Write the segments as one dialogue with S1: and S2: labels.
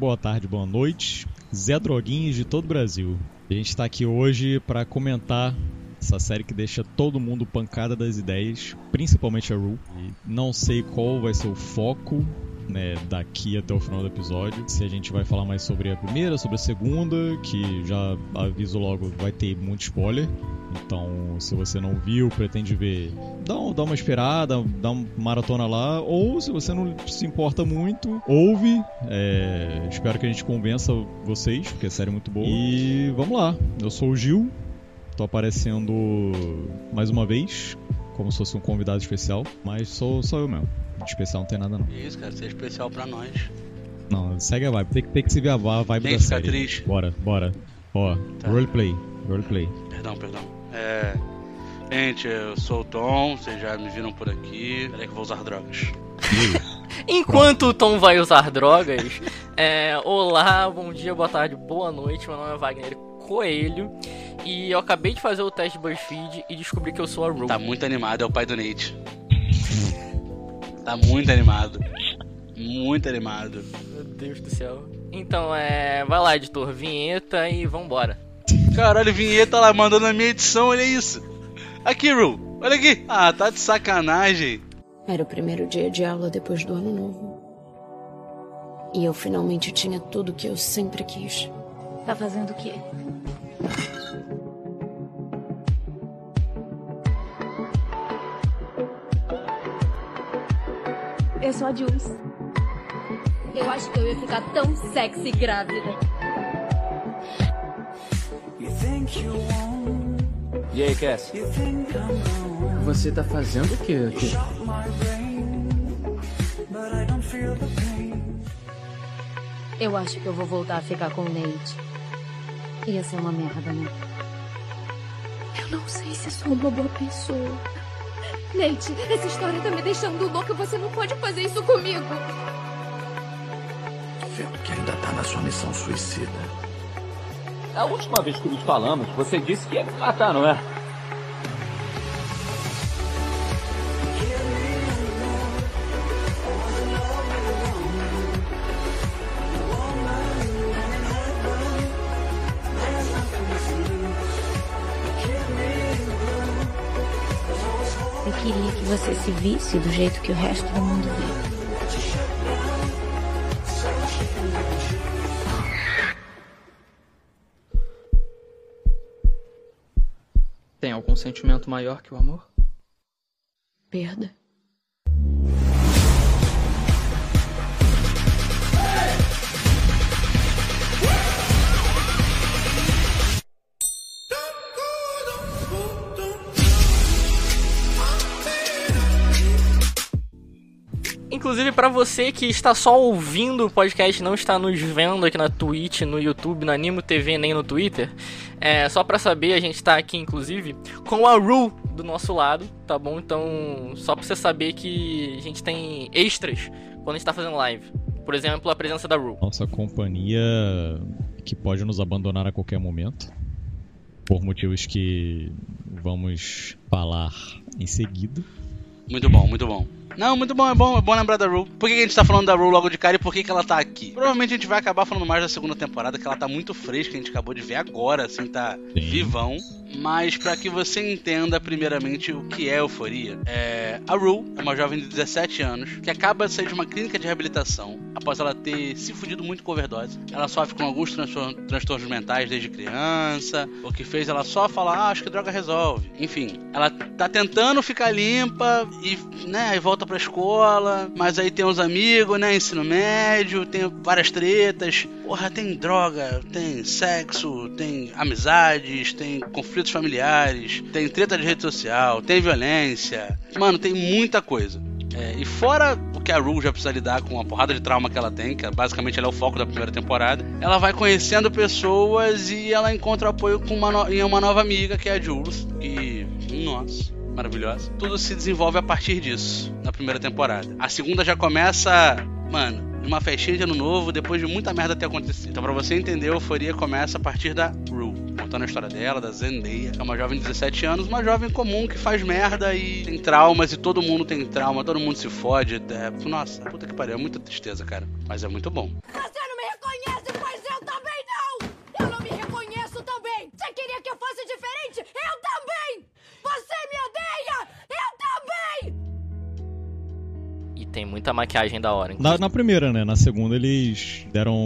S1: boa tarde, boa noite. Zé Droguinhos de todo o Brasil. A gente está aqui hoje para comentar essa série que deixa todo mundo pancada das ideias, principalmente a Rue. E não sei qual vai ser o foco né, daqui até o final do episódio. Se a gente vai falar mais sobre a primeira, sobre a segunda, que já aviso logo, vai ter muito spoiler. Então, se você não viu, pretende ver, dá, dá uma esperada, dá uma maratona lá. Ou se você não se importa muito, ouve. É, espero que a gente convença vocês, porque a série é muito boa. E vamos lá. Eu sou o Gil, tô aparecendo mais uma vez, como se fosse um convidado especial, mas sou, sou eu mesmo. De especial não tem nada não.
S2: Isso, cara, ser especial pra nós.
S1: Não, segue a vibe. Tem, que- tem que se ver a vibe
S2: Tem
S1: da
S2: que ficar
S1: série.
S2: triste.
S1: Bora, bora. Ó,
S2: Tá.
S1: roleplay, roleplay.
S2: Perdão, perdão. É. Gente, eu sou o Tom, vocês já me viram por aqui. Peraí que eu vou usar drogas.
S3: Enquanto o Tom vai usar drogas, é, olá, bom dia, boa tarde, boa noite. Meu nome é Wagner Coelho e eu acabei de fazer o teste BuzzFeed e descobri que eu sou a Rue.
S2: Tá muito animado, é o pai do Nate. Tá muito animado. Muito animado.
S3: Meu Deus do céu. Então, é, vai lá, editor, vinheta e vambora.
S2: Caralho, vinheta lá mandando a minha edição, olha isso. Aqui, Ru, olha aqui. Ah, tá de sacanagem.
S4: Era o primeiro dia de aula depois do ano novo. E eu finalmente tinha tudo que eu sempre quis.
S5: Tá fazendo o quê? Eu sou a Jules. Eu acho que eu ia ficar tão sexy grávida.
S6: E aí, Cass? Você tá fazendo o quê aqui?
S5: Eu acho que eu vou voltar a ficar com o Nate. Ia ser uma merda, né?
S4: Eu não sei se sou uma boa pessoa. Nate, essa história tá me deixando louca. Você não pode fazer isso comigo.
S7: Vendo que ainda tá na sua missão suicida.
S6: A última vez que nos falamos, você disse que ia me matar, não é?
S5: Se visse do jeito que o resto do mundo vê.
S6: Tem algum sentimento maior que o amor?
S4: Perda.
S3: Inclusive, pra você que está só ouvindo o podcast, não está nos vendo aqui na Twitch, no YouTube, na Animo TV, nem no Twitter, é só pra saber, a gente tá aqui, inclusive, com a Ru do nosso lado, tá bom? Então, só pra você saber que a gente tem extras quando a gente tá fazendo live. Por exemplo, a presença da Ru.
S1: Nossa companhia que pode nos abandonar a qualquer momento. Por motivos que vamos falar em seguida.
S2: Muito bom, muito bom. Não, muito bom, é bom, é bom lembrar da Rue. Por que que a gente tá falando da Rue logo de cara e por que, que ela tá aqui? Provavelmente a gente vai acabar falando mais da segunda temporada, que ela tá muito fresca, a gente acabou de ver agora, assim, tá
S1: Sim.
S2: vivão. Mas pra que você entenda primeiramente o que é euforia, é... a Rue é uma jovem de 17 anos que acaba de sair de uma clínica de reabilitação após ela ter se fudido muito com overdose. Ela sofre com alguns transtor- transtornos mentais desde criança, o que fez ela só falar, ah, acho que droga resolve. Enfim, ela tá tentando ficar limpa e, né, aí volta pra escola, mas aí tem os amigos, né, ensino médio, tem várias tretas. Porra, tem droga, tem sexo, tem amizades, tem conflitos familiares, tem treta de rede social, tem violência. Mano, tem muita coisa. É, e fora o que a Rue já precisa lidar com a porrada de trauma que ela tem, que é- basicamente ela é o foco da primeira temporada, ela vai conhecendo pessoas e ela encontra apoio com uma, no- em uma nova amiga, que é a Jules, e. Nossa. Maravilhosa. Tudo se desenvolve a partir disso, na primeira temporada. A segunda já começa, mano, numa festinha de ano novo, depois de muita merda ter acontecido. Então, pra você entender, a euforia começa a partir da Rue, contando a história dela, da Zendaya, que é uma jovem de 17 anos, uma jovem comum que faz merda e tem traumas, e todo mundo tem trauma, todo mundo se fode. É... Nossa, puta que pariu, é muita tristeza, cara. Mas é muito bom.
S4: Você não me reconhece,
S5: pois eu também não! Eu não me reconheço também! Você queria que eu fosse diferente? Eu também! Você me odeia!
S3: Tem muita maquiagem da hora.
S1: Na, na, primeira, né? Na segunda eles deram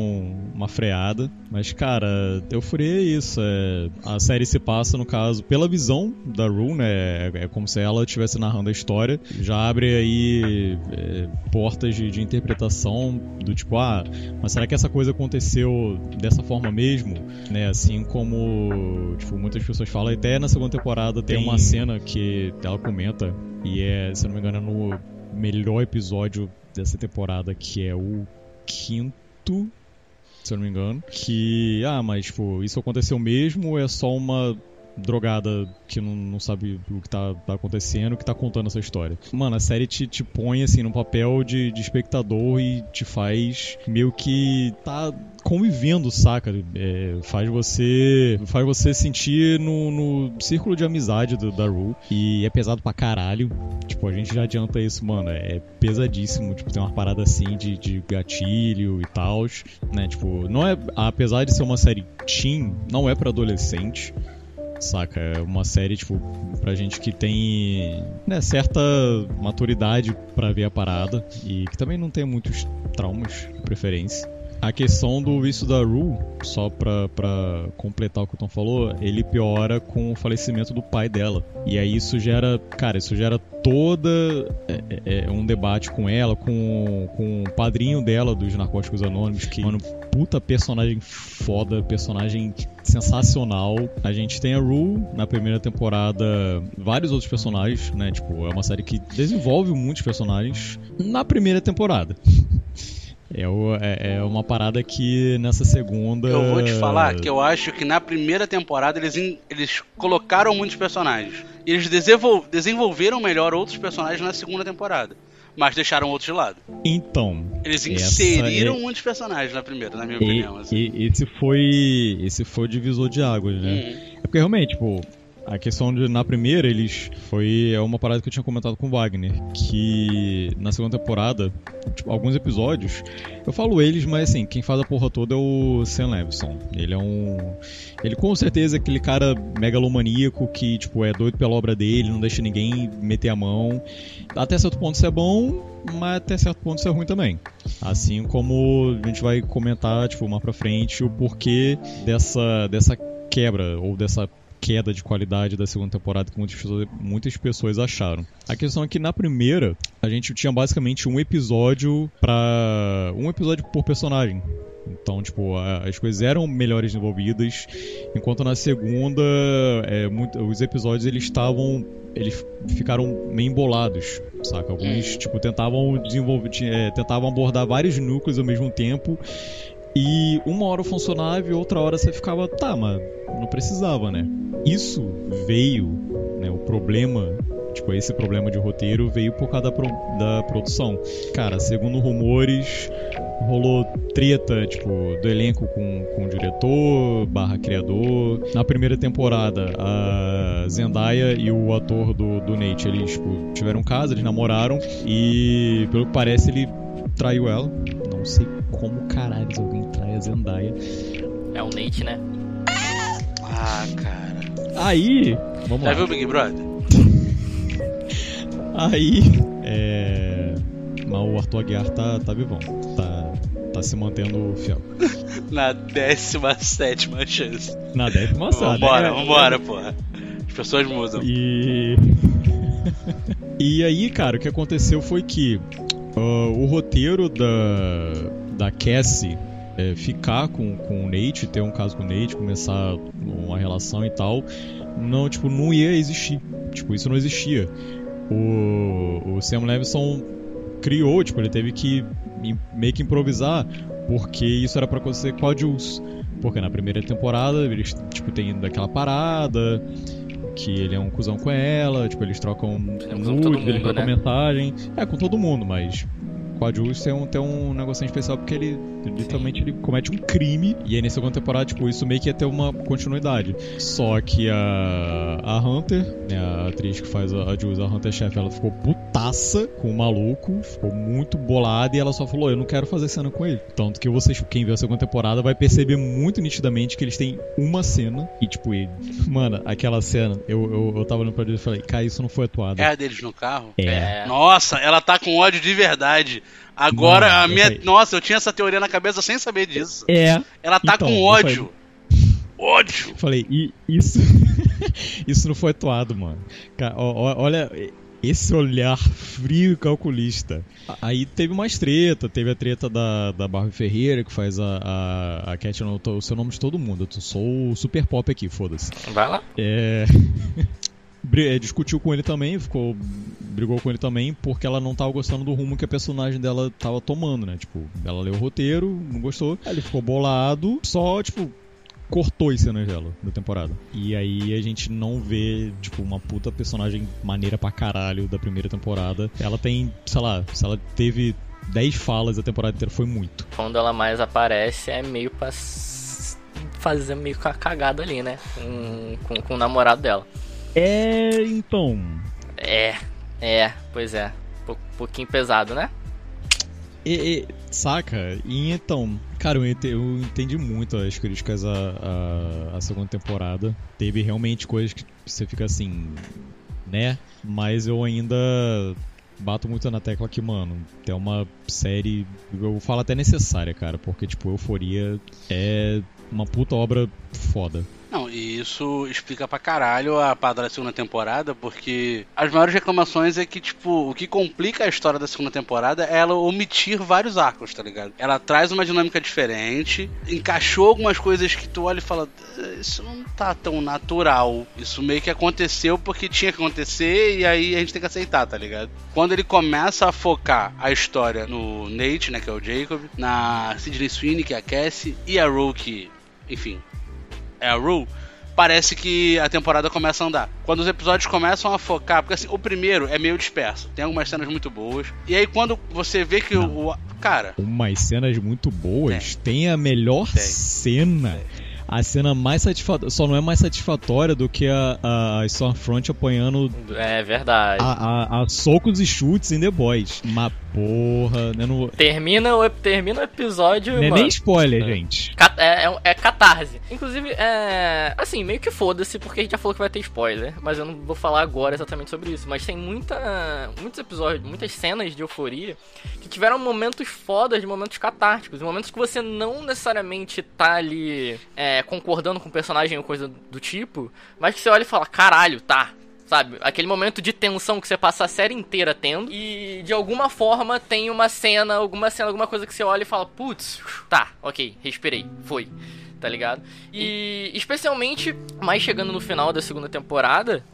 S1: uma freada. Mas, cara, Euforia é isso. É, a série se passa, no caso, pela visão da Rue, né? É, é como se ela estivesse narrando a história. Já abre aí é, portas de, de, interpretação do tipo, ah, mas será que essa coisa aconteceu dessa forma mesmo? Né? Assim como tipo, muitas pessoas falam, até na segunda temporada tem, tem uma cena que ela comenta, e é, se não me engano, é no melhor episódio dessa temporada, que é o quinto, se eu não me engano. Que, ah, mas tipo, isso aconteceu mesmo ou é só uma drogada que não, não sabe o que tá, tá, acontecendo, que tá contando essa história. Mano, a série te, te põe assim no papel de, de espectador e te faz meio que tá convivendo, saca? É, faz você faz você sentir no, no círculo de amizade do, da Ru e é pesado pra caralho. Tipo, a gente já adianta isso, mano. É pesadíssimo. Tipo, tem uma parada assim de, de gatilho e tal, né? Tipo, não é apesar de ser uma série teen, não é para adolescente saca? É uma série, tipo, pra gente que tem né, certa maturidade para ver a parada e que também não tem muitos traumas de preferência. A questão do vício da Rue, só pra, completar o que o Tom falou, ele piora com o falecimento do pai dela. E aí isso gera, cara, isso gera toda é, é, é um debate com ela, com, com o padrinho dela dos Narcóticos Anônimos, que, mano, puta personagem foda, personagem sensacional. A gente tem a Rue na primeira temporada, vários outros personagens, né? Tipo, é uma série que desenvolve muitos personagens na primeira temporada. É, o, é, é, uma parada que nessa segunda.
S2: Eu vou te falar que eu acho que na primeira temporada eles, eles colocaram muitos personagens. E eles desenvolveram melhor outros personagens na segunda temporada. Mas deixaram outros de lado.
S1: Então.
S2: Eles inseriram é... muitos personagens na primeira, na minha e, opinião. Assim.
S1: E, esse foi. Esse foi o divisor de águas, né? Uhum. É porque realmente, tipo, a questão de, na primeira, eles. Foi é uma parada que eu tinha comentado com o Wagner. Que na segunda temporada, tipo, alguns episódios, eu falo eles, mas assim, quem faz a porra toda é o Sam Levinson. Ele é um. Ele com certeza é aquele cara megalomaníaco que, tipo, é doido pela obra dele, não deixa ninguém meter a mão. Até certo ponto isso é bom, mas até certo ponto isso é ruim também. Assim como a gente vai comentar, tipo, mais pra frente, o porquê dessa, dessa quebra ou dessa queda de qualidade da segunda temporada que muitas pessoas, muitas pessoas acharam. A questão é que na primeira a gente tinha basicamente um episódio para um episódio por personagem. Então, tipo, as coisas eram melhores desenvolvidas, enquanto na segunda, é, muito, os episódios eles estavam, eles ficaram meio embolados, saca? Alguns, tipo, tentavam desenvolver, é, tentavam abordar vários núcleos ao mesmo tempo e uma hora funcionava e outra hora você ficava, tá, mas não precisava, né? Isso veio, né? O problema, tipo, esse problema de roteiro veio por causa da, pro, da produção. Cara, segundo rumores, rolou treta, tipo, do elenco com, com o diretor, barra criador. Na primeira temporada, a Zendaya e o ator do, do Nate, eles, tipo, tiveram casa, eles namoraram e, pelo que parece, ele traiu ela. Não sei como caralho alguém trai a Zendaya.
S3: É o Nate, né?
S2: Ah, cara.
S1: Aí. Vamos
S2: Já
S1: lá.
S2: viu o Big Brother?
S1: Aí. É. Mas o Arthur Aguiar tá, tá vivão. Tá, tá se mantendo fiel.
S2: Na 17 chance.
S1: Na 17
S2: Vambora, né? vambora, porra. As pessoas mudam.
S1: E. e aí, cara, o que aconteceu foi que uh, o roteiro da da Cassie é, ficar com, com o Nate, ter um caso com o Nate, começar uma relação e tal, não, tipo, não ia existir. Tipo, isso não existia. O, o Sam Levinson criou, tipo, ele teve que meio que improvisar, porque isso era para acontecer com a Jules. Porque na primeira temporada eles, tipo, tem daquela parada, que ele é um cuzão com ela, tipo, eles trocam nude, eles trocam né? mensagem. É, com todo mundo, mas com a Jules tem um, tem um negocinho especial porque ele literalmente ele comete um crime. E aí na segunda temporada, tipo, isso meio que ia ter uma continuidade. Só que a, a Hunter, né, a atriz que faz a, a Jules, a Hunter Chef, ela ficou puta putaça com o maluco, ficou muito bolada e ela só falou: Eu não quero fazer cena com ele. Tanto que vocês, quem viu a segunda temporada, vai perceber muito nitidamente que eles têm uma cena e, tipo, ele. Mano, aquela cena, eu, eu, eu tava no produto e falei: Cara, isso não foi atuado.
S2: É a deles no carro?
S1: É.
S2: Nossa, ela tá com ódio de verdade. Agora,
S1: Mano,
S2: a
S1: eu
S2: minha.
S1: falei-
S2: Nossa, eu tinha essa teoria na cabeça sem saber disso.
S1: É.
S2: Ela tá
S1: Então,
S2: com
S1: eu
S2: ódio. Ódio!
S1: Eu Falei, e isso. isso não foi atuado, mano. Ca- ó- ó- Olha esse olhar frio e calculista. Aí teve mais treta, teve a treta da, da Barbie Ferreira, que faz a, a, a Cat, eu não tô- o seu nome de todo mundo. Eu sou o super pop aqui, foda-se.
S3: Vai lá.
S1: É. É, Discutiu com ele também, ficou. Brigou com ele também, porque ela não tava gostando do rumo que a personagem dela tava tomando, né? Tipo, ela leu o roteiro, não gostou. Aí ele ficou bolado, só, tipo, cortou as cenas dela da temporada. E aí a gente não vê, tipo, uma puta personagem maneira pra caralho da primeira temporada. Ela tem, sei lá, se ela teve 10 falas a temporada inteira, foi muito.
S3: Quando ela mais aparece é meio pra fazer meio com a cagada ali, né? Com, com, com o namorado dela.
S1: É, então.
S3: É, é, pois é. Um pouquinho pesado, né?
S1: E, e- saca? E então, cara, eu ente- eu entendi muito as críticas à, à, à segunda temporada. Teve realmente coisas que você fica assim, né? Mas eu ainda bato muito na tecla que, mano, é uma série, eu falo até necessária, cara, porque, tipo, Euforia é uma puta obra foda.
S2: Não, e isso explica pra caralho a parada da segunda temporada, porque as maiores reclamações é que, tipo, o que complica a história da segunda temporada é ela omitir vários arcos, tá ligado? Ela traz uma dinâmica diferente, encaixou algumas coisas que tu olha e fala, "Eh, isso não tá tão natural. Isso meio que aconteceu porque tinha que acontecer e aí a gente tem que aceitar, tá ligado? Quando ele começa a focar a história no Nate, né, que é o Jacob, na Sidney Sweeney, que é a Cassie, e a que, enfim, é a Rue, parece que a temporada começa a andar. Quando os episódios começam a focar, porque assim, o primeiro é meio disperso, tem algumas cenas muito boas. E aí quando você vê que o, o- cara,
S1: Umas cenas muito boas. Tem, a melhor
S2: Tem.
S1: cena. A cena mais satisfatória. Só não é mais satisfatória do que a, a Stormfront apanhando
S3: É verdade.
S1: a, a- a socos e chutes em The Boys. Mas porra, eu não.
S3: Termina, o, termina o episódio.
S1: Não é
S3: mano,
S1: nem spoiler, gente.
S3: Ca- É, é, é catarse. Inclusive, é. Assim, meio que foda-se, porque a gente já falou que vai ter spoiler. Mas eu não vou falar agora exatamente sobre isso. Mas tem muita, muitos episódios, muitas cenas de euforia que tiveram momentos fodas, de momentos catárticos. Momentos que você não necessariamente tá ali é, concordando com o personagem ou coisa do tipo. Mas que você olha e fala: caralho, tá. Sabe? Aquele momento de tensão que você passa a série inteira tendo. E de alguma forma tem uma cena, alguma cena, alguma coisa que você olha e fala: putz, tá, ok, respirei, foi. Tá ligado? E especialmente mais chegando no final da segunda temporada.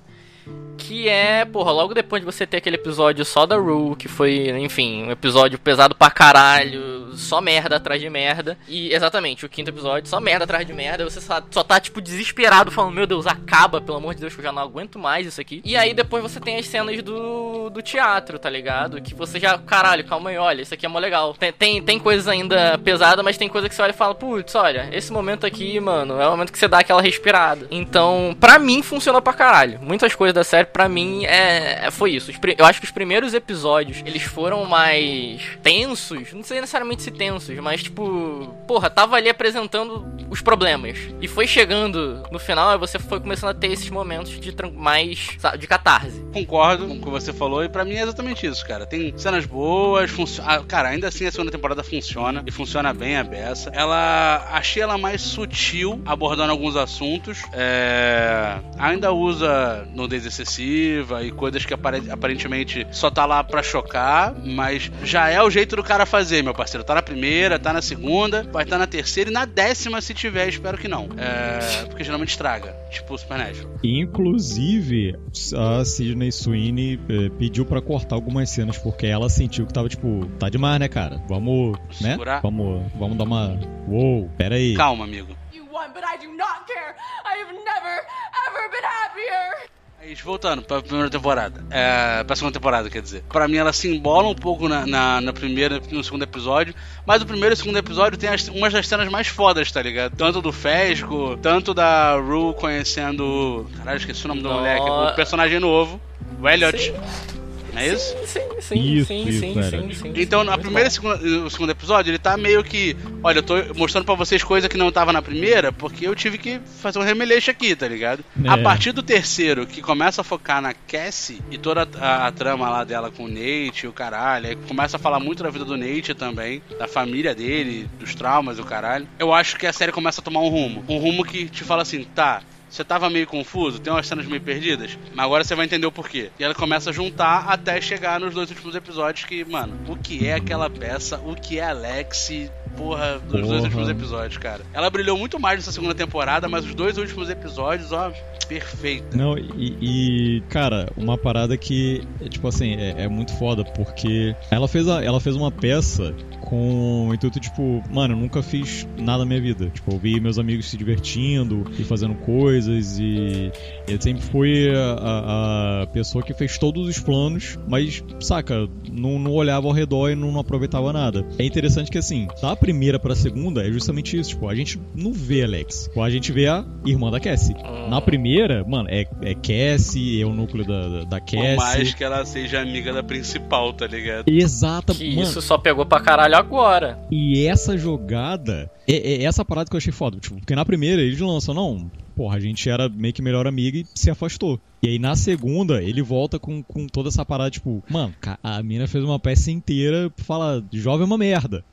S3: Que é, porra, logo depois de você ter aquele episódio só da Rue, que foi, enfim, um episódio pesado pra caralho, só merda atrás de merda. E exatamente, o quinto episódio, só merda atrás de merda. Você só, só tá, tipo, desesperado, falando, meu Deus, acaba, pelo amor de Deus, que eu já não aguento mais isso aqui. E aí depois você tem as cenas do, do teatro, tá ligado? Que você já, caralho, calma aí, olha, isso aqui é mó legal. Tem, tem, tem coisas ainda pesadas, mas tem coisa que você olha e fala, putz, olha, esse momento aqui, mano, é o momento que você dá aquela respirada. Então, pra mim, funcionou pra caralho. Muitas coisas da série, pra mim, é, é- foi isso. Eu acho que os primeiros episódios, eles foram mais tensos, não sei necessariamente se tensos, mas tipo, porra, tava ali apresentando os problemas. E foi chegando no final, você foi começando a ter esses momentos de mais, de catarse.
S2: concordo com o que você falou e pra mim é exatamente isso, cara. Tem cenas boas, funciona. Cara, ainda assim a segunda temporada funciona e funciona bem a beça. Ela achei ela mais sutil abordando alguns assuntos. É, ainda usa excessiva e coisas que apare- aparentemente só tá lá pra chocar, mas já é o jeito do cara fazer, meu parceiro. Tá na primeira, tá na segunda, vai estar na terceira e na décima se tiver, espero que não. É, porque geralmente estraga, tipo o Supernatural.
S1: Inclusive, a Sidney Sweeney eh, pediu pra cortar algumas cenas porque ela sentiu que tava tipo, tá demais, né, cara? Vamos, né?
S2: Segurar?
S1: Vamos, vamos dar uma. Uou, pera aí.
S2: Calma, amigo.
S8: You won, but I do not care. I have never, ever been happier.
S2: Mas voltando pra primeira temporada, é, pra segunda temporada, quer dizer. Pra mim ela se embola um pouco na, na, na primeira e no segundo episódio, mas o primeiro e o segundo episódio tem as, umas das cenas mais fodas, tá ligado? Tanto do Fesco, tanto da Rue conhecendo. Caralho, esqueci o nome do
S3: No-
S2: moleque, o personagem novo, o Elliot.
S3: Sim.
S2: Não é isso?
S3: Sim, sim,
S1: Isso,
S3: sim,
S1: isso,
S3: sim,
S1: era.
S3: sim, sim.
S2: Então, na primeira e segunda, no segundo episódio, ele tá meio que. Olha, eu tô mostrando pra vocês coisa que não tava na primeira, porque eu tive que fazer um remeleixo aqui, tá ligado?
S1: É.
S2: A partir do terceiro, que começa a focar na Cassie e toda a, a trama lá dela com o Nate e o caralho, aí começa a falar muito da vida do Nate também, da família dele, dos traumas e o caralho. Eu acho que a série começa a tomar um rumo. Um rumo que te fala assim, tá. Você tava meio confuso, tem umas cenas meio perdidas, mas agora você vai entender o porquê. E ela começa a juntar até chegar nos dois últimos episódios que, mano, o que é aquela peça, o que é Alex, porra, dos dois últimos episódios, cara. Ela brilhou muito mais nessa segunda temporada, mas os dois últimos episódios, ó, perfeito.
S1: Não, e, e, cara, uma parada que, é, tipo assim, é, é muito foda, porque ela fez, a, ela fez uma peça com o intuito, tipo, mano, eu nunca fiz nada na minha vida. Tipo, eu vi meus amigos se divertindo e fazendo coisas, e ele sempre foi a, a- pessoa que fez todos os planos, mas, saca, não, não olhava ao redor e não, não aproveitava nada. É interessante que, assim, da primeira pra segunda é justamente isso, tipo, a gente não vê Alex, tipo, a gente vê a irmã da Cassie. Na primeira, mano, é, é Cassie, é o núcleo da, da, da
S2: Por mais
S1: Cassie.
S2: que ela seja amiga da principal, tá ligado?
S1: Exata,
S3: Que
S1: mano.
S3: isso só pegou pra caralho agora.
S1: E essa jogada, é, é essa parada que eu achei foda. Tipo, porque na primeira eles lançam, não, porra, a gente era meio que melhor amiga e se afastou. E aí na segunda ele volta com, com toda essa parada, tipo, mano, a mina fez uma peça inteira pra falar, jovem é uma merda.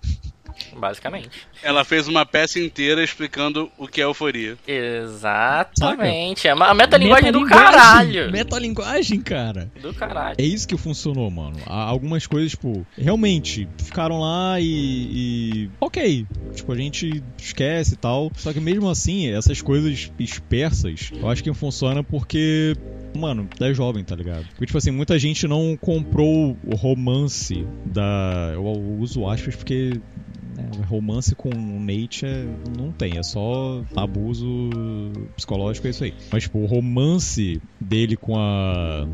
S3: Basicamente.
S2: Ela fez uma peça inteira explicando o que é euforia.
S3: Exatamente. É a metalinguagem do
S1: Metalinguagem,
S3: caralho.
S1: Metalinguagem, cara.
S3: Do caralho.
S1: É isso que funcionou, mano. Há Algumas coisas, tipo, realmente ficaram lá e, e. Ok. Tipo, a gente esquece e tal. Só que mesmo assim, essas coisas dispersas, eu acho que funciona porque. Mano, é jovem, tá ligado? Porque, tipo assim, muita gente não comprou o romance da. Eu uso aspas porque. Né, romance com o Nate é- não tem, é só abuso psicológico, é isso aí. Mas, tipo, o romance dele com a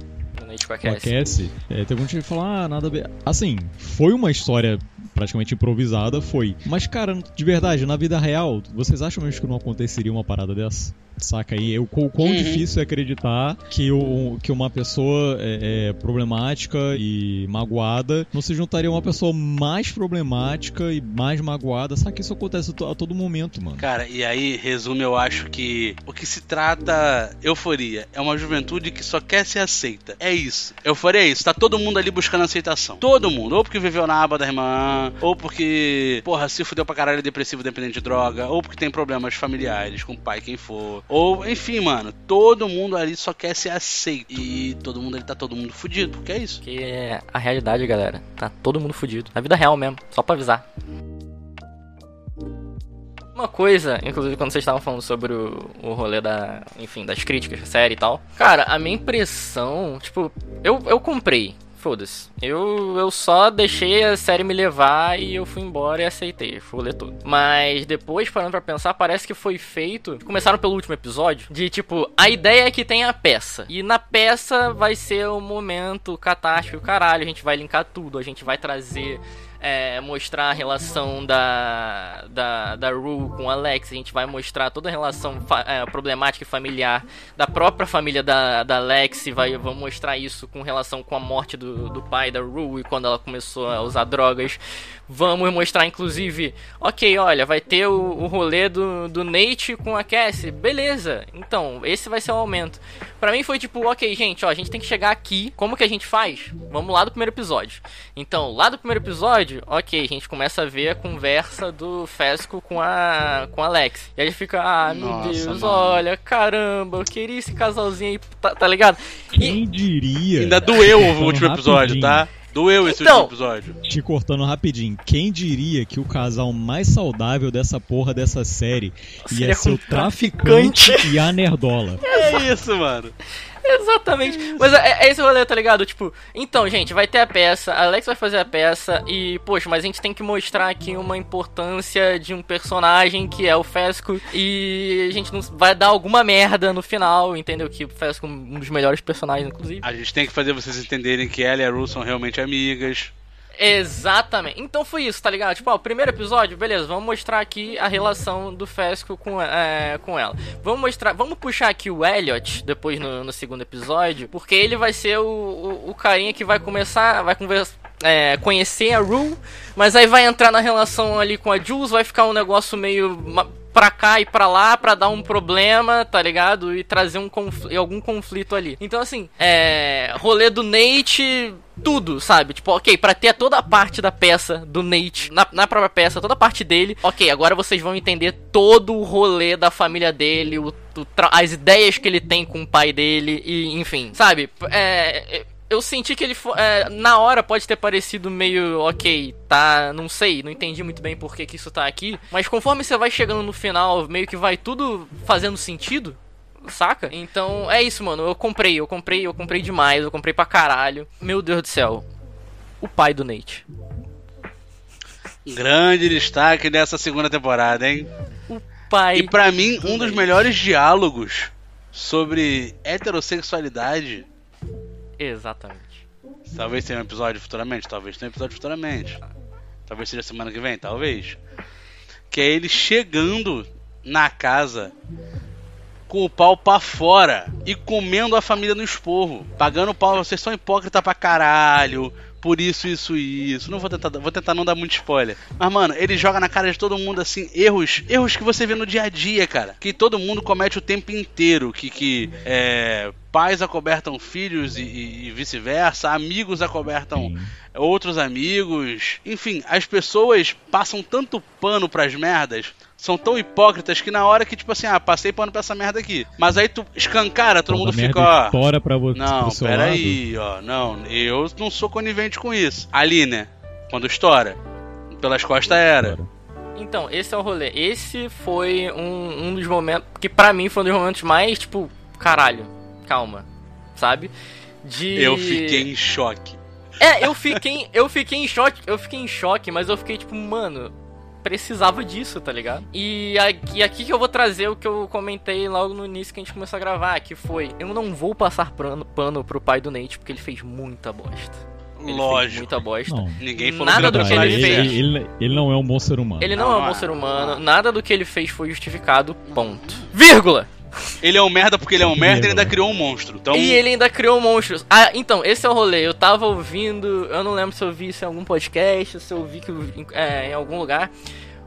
S3: com a
S1: com a
S3: Cassie.
S1: Cassie, é, teve um gente que falou, ah, nada a ver. Assim, foi uma história praticamente improvisada, foi. Mas, cara, de verdade, na vida real, vocês acham mesmo que não aconteceria uma parada dessa? Saca aí? O quão
S2: Uhum.
S1: difícil é acreditar que, o, que uma pessoa é, é problemática e magoada não se juntaria a uma pessoa mais problemática e mais magoada. Saca que isso acontece a todo momento, mano.
S2: Cara, e aí, resumo, eu acho que o que se trata euforia é uma juventude que só quer ser aceita. É isso. Euforia é isso. Tá todo mundo ali buscando aceitação. Todo mundo. Ou porque viveu na aba da irmã, ou porque, porra, se fudeu pra caralho depressivo dependente de droga, ou porque tem problemas familiares com o pai, quem for. Ou, enfim, mano, todo mundo ali só quer ser aceito. E todo mundo ali tá todo mundo fudido, porque é isso.
S3: Que é a realidade, galera. Tá todo mundo fudido. Na vida real mesmo, só pra avisar. Uma coisa, inclusive quando vocês estavam falando sobre o, o rolê da, enfim, das críticas série e tal. Cara, a minha impressão, tipo, eu, eu comprei. Foda-se. Eu, eu só deixei a série me levar e eu fui embora e aceitei. Fui ler tudo. Mas depois, parando pra pensar, parece que foi feito. Começaram pelo último episódio. De tipo, a ideia é que tem a peça. E na peça vai ser o momento catástrofe, o caralho. A gente vai linkar tudo. A gente vai trazer é, mostrar a relação da, da, da Rue com Alex, a gente vai mostrar toda a relação é, problemática e familiar da própria família da, da Alex, vai, vamos mostrar isso com relação com a morte do, do pai da Rue e quando ela começou a usar drogas. Vamos mostrar, inclusive, ok, olha, vai ter o, o rolê do, do Nate com a Cassie, beleza, então, esse vai ser o aumento. Pra mim foi tipo, ok, gente, ó, a gente tem que chegar aqui, como que a gente faz? Vamos lá do primeiro episódio. Então, lá do primeiro episódio, ok, a gente começa a ver a conversa do Fesco com a com a Alex. E aí fica, ah, meu
S2: Nossa,
S3: Deus,
S2: mano.
S3: olha, caramba, eu queria esse casalzinho aí, tá, tá ligado? E,
S1: Quem diria?
S2: Ainda doeu o
S1: Cortando
S2: último episódio, tá? Doeu esse
S3: Então.
S2: último episódio.
S1: Te cortando rapidinho, quem diria que o casal mais saudável dessa porra dessa série ia ser o traficante e a nerdola?
S2: É isso, mano.
S3: Exatamente. Mas é, é esse rolê, tá ligado? Tipo, então, gente, vai ter a peça, a Alex vai fazer a peça e, poxa, mas a gente tem que mostrar aqui uma importância de um personagem que é o Fesco e a gente não vai dar alguma merda no final, entendeu? Que o Fesco é um dos melhores personagens, inclusive.
S2: A gente tem que fazer vocês entenderem que ela e a Ru são realmente amigas.
S3: Exatamente. Então foi isso, tá ligado? Tipo, ó, o primeiro episódio, beleza, vamos mostrar aqui a relação do Fesco com, é, com ela. Vamos mostrar, vamos puxar aqui o Elliot depois no, no segundo episódio, porque ele vai ser o, o, o carinha que vai começar, vai conversar. É, conhecer a Rue, mas aí vai entrar na relação ali com a Jules, vai ficar um negócio meio pra cá e pra lá pra dar um problema, tá ligado? E trazer um confl algum conflito ali. Então, assim, é. Rolê do Nate. Tudo, sabe? Tipo, ok, pra ter toda a parte da peça do Nate, na, na própria peça, toda a parte dele, ok, agora vocês vão entender todo o rolê da família dele, o, o as ideias que ele tem com o pai dele, e enfim, sabe? É, eu senti que ele é, na hora pode ter parecido meio ok, tá, não sei, não entendi muito bem por que, que isso tá aqui, mas conforme você vai chegando no final, meio que vai tudo fazendo sentido. Saca? Então é isso, mano. Eu comprei, eu comprei, eu comprei demais, eu comprei pra caralho. Meu Deus do céu. O pai do Nate.
S2: Grande destaque dessa segunda temporada, hein?
S3: O pai.
S2: E para mim, um dos melhores diálogos sobre heterossexualidade
S3: Exatamente.
S2: Talvez tenha um episódio futuramente, talvez tenha um episódio futuramente. Talvez seja semana que vem, talvez. Que é ele chegando na casa com o pau pra fora e comendo a família no esporro. Pagando pau, vocês são hipócritas pra caralho por isso, isso e isso. Não vou tentar, vou tentar não dar muito spoiler. Mas, mano, ele joga na cara de todo mundo, assim, erros, erros que você vê no dia a dia, cara. Que todo mundo comete o tempo inteiro. Que, que é, pais acobertam filhos e, e, e vice-versa, amigos acobertam Sim. outros amigos. Enfim, as pessoas passam tanto pano pras merdas são tão hipócritas que na hora que, tipo assim, ah, passei pano pra essa merda aqui. Mas aí tu escancara, todo mundo fica, ó.
S1: Tora pra você,
S2: não, peraí, ó. Não, eu não sou conivente com isso. Ali, né? Quando estoura. Pelas costas era.
S3: Então, esse é o rolê. Esse foi um, um dos momentos. Que pra mim foi um dos momentos mais, tipo, caralho, calma. Sabe? De.
S2: Eu fiquei em choque.
S3: É, eu fiquei, eu fiquei em choque, eu fiquei em choque, mas eu fiquei tipo, mano, precisava disso, tá ligado? E aqui, aqui que eu vou trazer o que eu comentei logo no início que a gente começou a gravar, que foi, eu não vou passar pano, pano pro pai do Nate, porque ele fez muita bosta. Ele
S2: Lógico.
S3: muita bosta.
S1: Não.
S2: Ninguém falou
S3: Nada do que ele,
S1: ele
S3: fez.
S1: Ele, ele, ele, não é um bom ser humano.
S3: Ele não, não é um bom ser humano. Nada do que ele fez foi justificado. Ponto. Vírgula!
S2: Ele é um merda porque ele é um merda e ele ainda criou um monstro. Então...
S3: E ele ainda criou monstros. Ah, então, esse é o rolê. Eu tava ouvindo. Eu não lembro se eu vi isso em algum podcast, se eu vi que, é, em algum lugar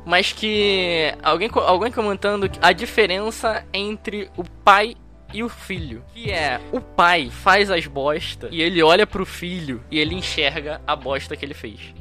S3: mas que alguém, alguém comentando a diferença entre o pai e o filho. Que é, o pai faz as bosta e ele olha pro filho e ele enxerga a bosta que ele fez.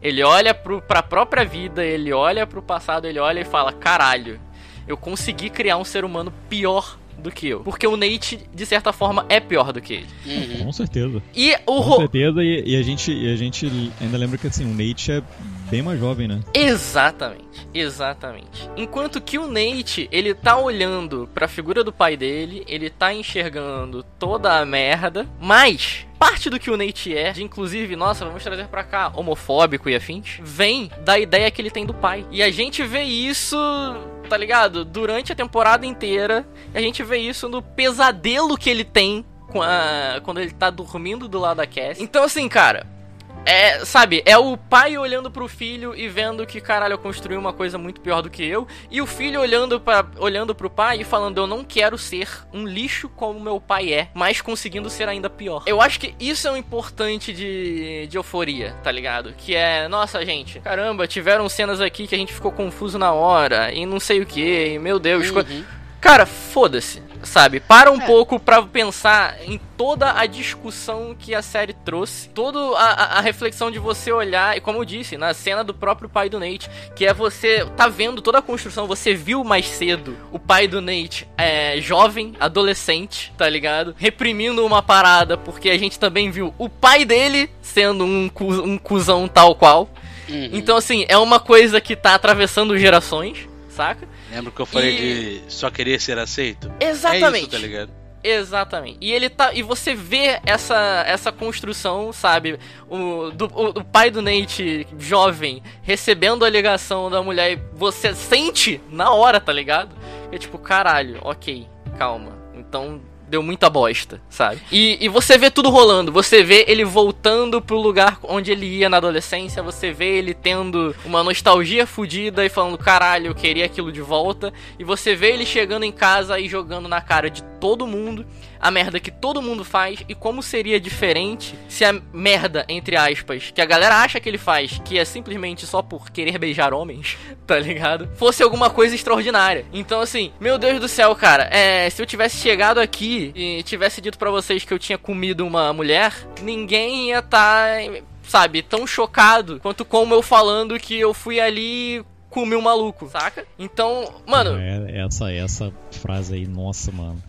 S3: Ele olha pro, pra própria vida, ele olha pro passado, ele olha e fala: caralho, eu consegui criar um ser humano pior do que eu. Porque o Nate, de certa forma, é pior do que ele.
S1: Uhum. Com certeza.
S3: E o
S1: Com certeza, e, e, a gente, e a gente ainda lembra que assim, o Nate é bem mais jovem, né?
S3: Exatamente, exatamente. Enquanto que o Nate, ele tá olhando pra figura do pai dele, ele tá enxergando toda a merda, mas parte do que o Nate é, de inclusive, nossa, vamos trazer pra cá, homofóbico e afins, vem da ideia que ele tem do pai. E a gente vê isso tá ligado? Durante a temporada inteira, a gente vê isso no pesadelo que ele tem a, quando ele tá dormindo do lado da Cass. Então, assim, cara, é, sabe, é o pai olhando pro filho e vendo que, caralho, eu construí uma coisa muito pior do que eu. E o filho olhando, pra, olhando pro pai e falando, eu não quero ser um lixo como meu pai é, mas conseguindo ser ainda pior. Eu acho que isso é o um importante de, de euforia, tá ligado? Que é, nossa, gente, caramba, tiveram cenas aqui que a gente ficou confuso na hora, e não sei o que, meu Deus. Uhum. Cara, foda-se sabe? Para um é. pouco para pensar em toda a discussão que a série trouxe, toda a, a, reflexão de você olhar, e como eu disse, na cena do próprio pai do Nate, que é você tá vendo toda a construção, você viu mais cedo o pai do Nate é, jovem, adolescente, tá ligado? Reprimindo uma parada, porque a gente também viu o pai dele sendo um, um cuzão tal qual. Uhum. Então, assim, é uma coisa que tá atravessando gerações, saca?
S2: Lembra que eu falei e... de só querer ser aceito?
S3: Exatamente. É
S2: isso, tá ligado?
S3: Exatamente. E ele tá. E você vê essa, essa construção, sabe? O, do, o, o, pai do Nate, jovem, recebendo a ligação da mulher e você sente na hora, tá ligado? É tipo, caralho, ok, calma. Então deu muita bosta, sabe? E, e você vê tudo rolando, você vê ele voltando pro lugar onde ele ia na adolescência, você vê ele tendo uma nostalgia fodida e falando, caralho, eu queria aquilo de volta, e você vê ele chegando em casa e jogando na cara de todo mundo a merda que todo mundo faz e como seria diferente se a merda, entre aspas, que a galera acha que ele faz, que é simplesmente só por querer beijar homens, tá ligado? Fosse alguma coisa extraordinária. Então, assim, meu Deus do céu, cara, é, se eu tivesse chegado aqui e tivesse dito para vocês que eu tinha comido uma mulher, ninguém ia estar. Tá, sabe, tão chocado quanto como eu falando que eu fui ali comi um maluco, saca? Então, mano.
S1: É, essa, essa frase aí, nossa, mano.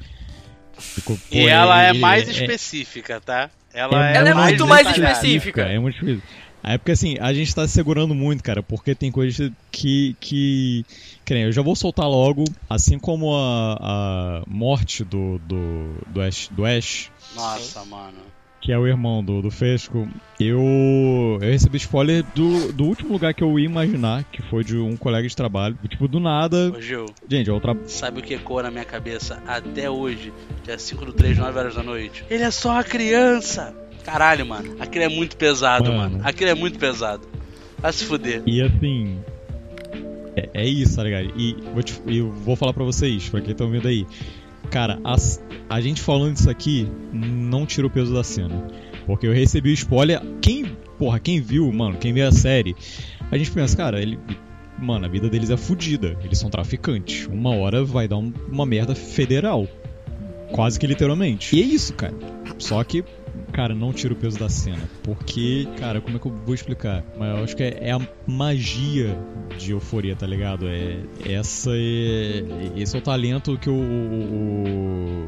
S2: Ficou, pô, e ela é, é mais é, específica, tá?
S3: Ela é, ela é muito mais específica.
S1: É muito específica. É porque assim, a gente tá se segurando muito, cara, porque tem coisas que. que. que nem, eu já vou soltar logo, assim como a, a morte do. do. do Ash. Do Ash
S2: Nossa, mano
S1: que é o irmão do, do Fesco, eu, eu recebi spoiler do, do último lugar que eu ia imaginar, que foi de um colega de trabalho. Tipo, do nada.
S2: Ô, Gil,
S1: gente, outra.
S2: Sabe o que ecoa na minha cabeça até hoje, dia 5 do 3, 9 horas da noite? Ele é só uma criança! Caralho, mano. Aquilo é muito pesado, mano. mano. Aquilo é muito pesado. Vai se fuder.
S1: E assim. É, é isso, tá ligado? E vou, te, eu vou falar pra vocês, pra quem tá ouvindo aí. Cara, as, a gente falando isso aqui não tira o peso da cena. Porque eu recebi o spoiler. Quem, porra, quem viu, mano, quem viu a série, a gente pensa, cara, ele. Mano, a vida deles é fodida. Eles são traficantes. Uma hora vai dar um, uma merda federal. Quase que literalmente. E é isso, cara. Só que cara, não tira o peso da cena. Porque, cara, como é que eu vou explicar? Mas eu acho que é, é a magia de euforia, tá ligado? É, essa é, esse é o talento que o, o,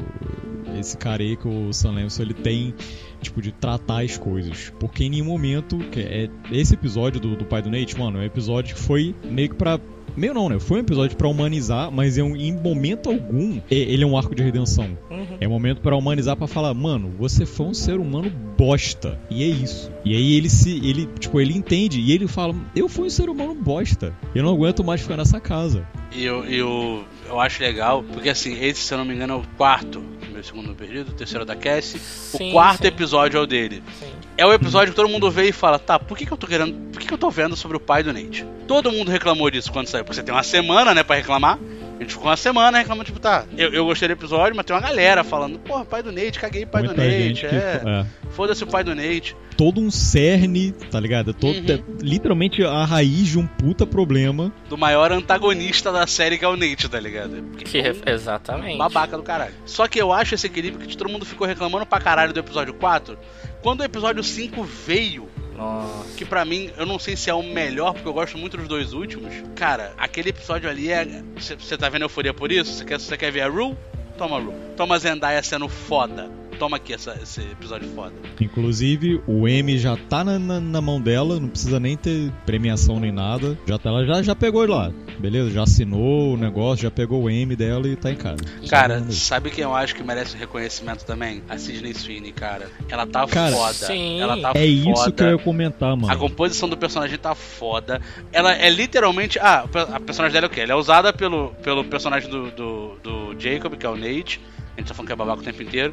S1: esse cara aí, que o Sam Levinson, ele tem, tipo, de tratar as coisas. Porque em nenhum momento, que é, esse episódio do, do pai do Nate, mano, é um episódio que foi meio que pra Meio não, né? Foi um episódio para humanizar, mas em, em momento algum ele é um arco de redenção. Uhum. É um momento para humanizar para falar, mano, você foi um ser humano bosta. E é isso. E aí ele se. ele, tipo, ele entende e ele fala, eu fui um ser humano bosta. Eu não aguento mais ficar nessa casa.
S2: E eu, eu, eu acho legal, porque assim, esse, se eu não me engano, é o quarto, meu segundo perdido, o terceiro da Cassie. Sim, o quarto sim. episódio é o dele. Sim. É o episódio que todo mundo vê e fala, tá, por que, que eu tô querendo. Por que, que eu tô vendo sobre o pai do Nate? Todo mundo reclamou disso quando saiu, porque você tem uma semana, né, pra reclamar. A gente ficou uma semana reclamando, tipo, tá, eu, eu gostei do episódio, mas tem uma galera falando, porra, pai do Nate, caguei pai Muita do Nate, é. é. Foda-se o pai do Nate.
S1: Todo um cerne, tá ligado? Todo, uhum. é, literalmente a raiz de um puta problema.
S2: Do maior antagonista da série que é o Nate, tá ligado?
S3: Porque que é, exatamente.
S2: Babaca do caralho. Só que eu acho esse equilíbrio que todo mundo ficou reclamando pra caralho do episódio 4. Quando o episódio 5 veio, nossa. Que para mim, eu não sei se é o melhor, porque eu gosto muito dos dois últimos. Cara, aquele episódio ali é. Você tá vendo euforia por isso? Você quer, quer ver a Rue? Toma Rue. Toma Zendaya sendo foda toma aqui essa, esse episódio foda.
S1: Inclusive, o M já tá na, na, na, mão dela, não precisa nem ter premiação nem nada. Já tá, ela já, já pegou lá, beleza? Já assinou o negócio, já pegou o M dela e tá em casa.
S2: Cara, sabe quem eu acho que merece reconhecimento também? A Sidney Sweeney, cara. Ela tá cara, foda. Sim. Ela tá
S1: é foda. isso que eu ia comentar, mano.
S2: A composição do personagem tá foda. Ela é literalmente. Ah, a personagem dela é o quê? Ela é usada pelo, pelo personagem do, do, do Jacob, que é o Nate. A gente tá falando que é babaca o tempo inteiro.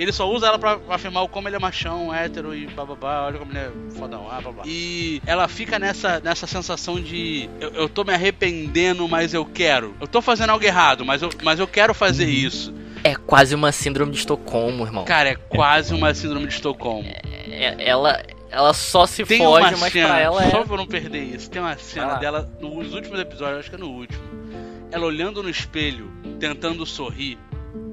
S2: Ele só usa ela pra, afirmar como ele é machão, hétero e bababá, olha como ele é fodão, ah, babá. E ela fica nessa, nessa sensação de eu, eu tô me arrependendo, mas eu quero. Eu tô fazendo algo errado, mas eu, mas eu quero fazer isso.
S3: É quase uma síndrome de Estocolmo, irmão.
S2: Cara, é quase uma síndrome de Estocolmo.
S3: É, é, ela, ela só se tem foge, mas cena, pra ela é.
S2: Só pra não perder isso, tem uma cena dela nos últimos episódios, acho que é no último. Ela olhando no espelho, tentando sorrir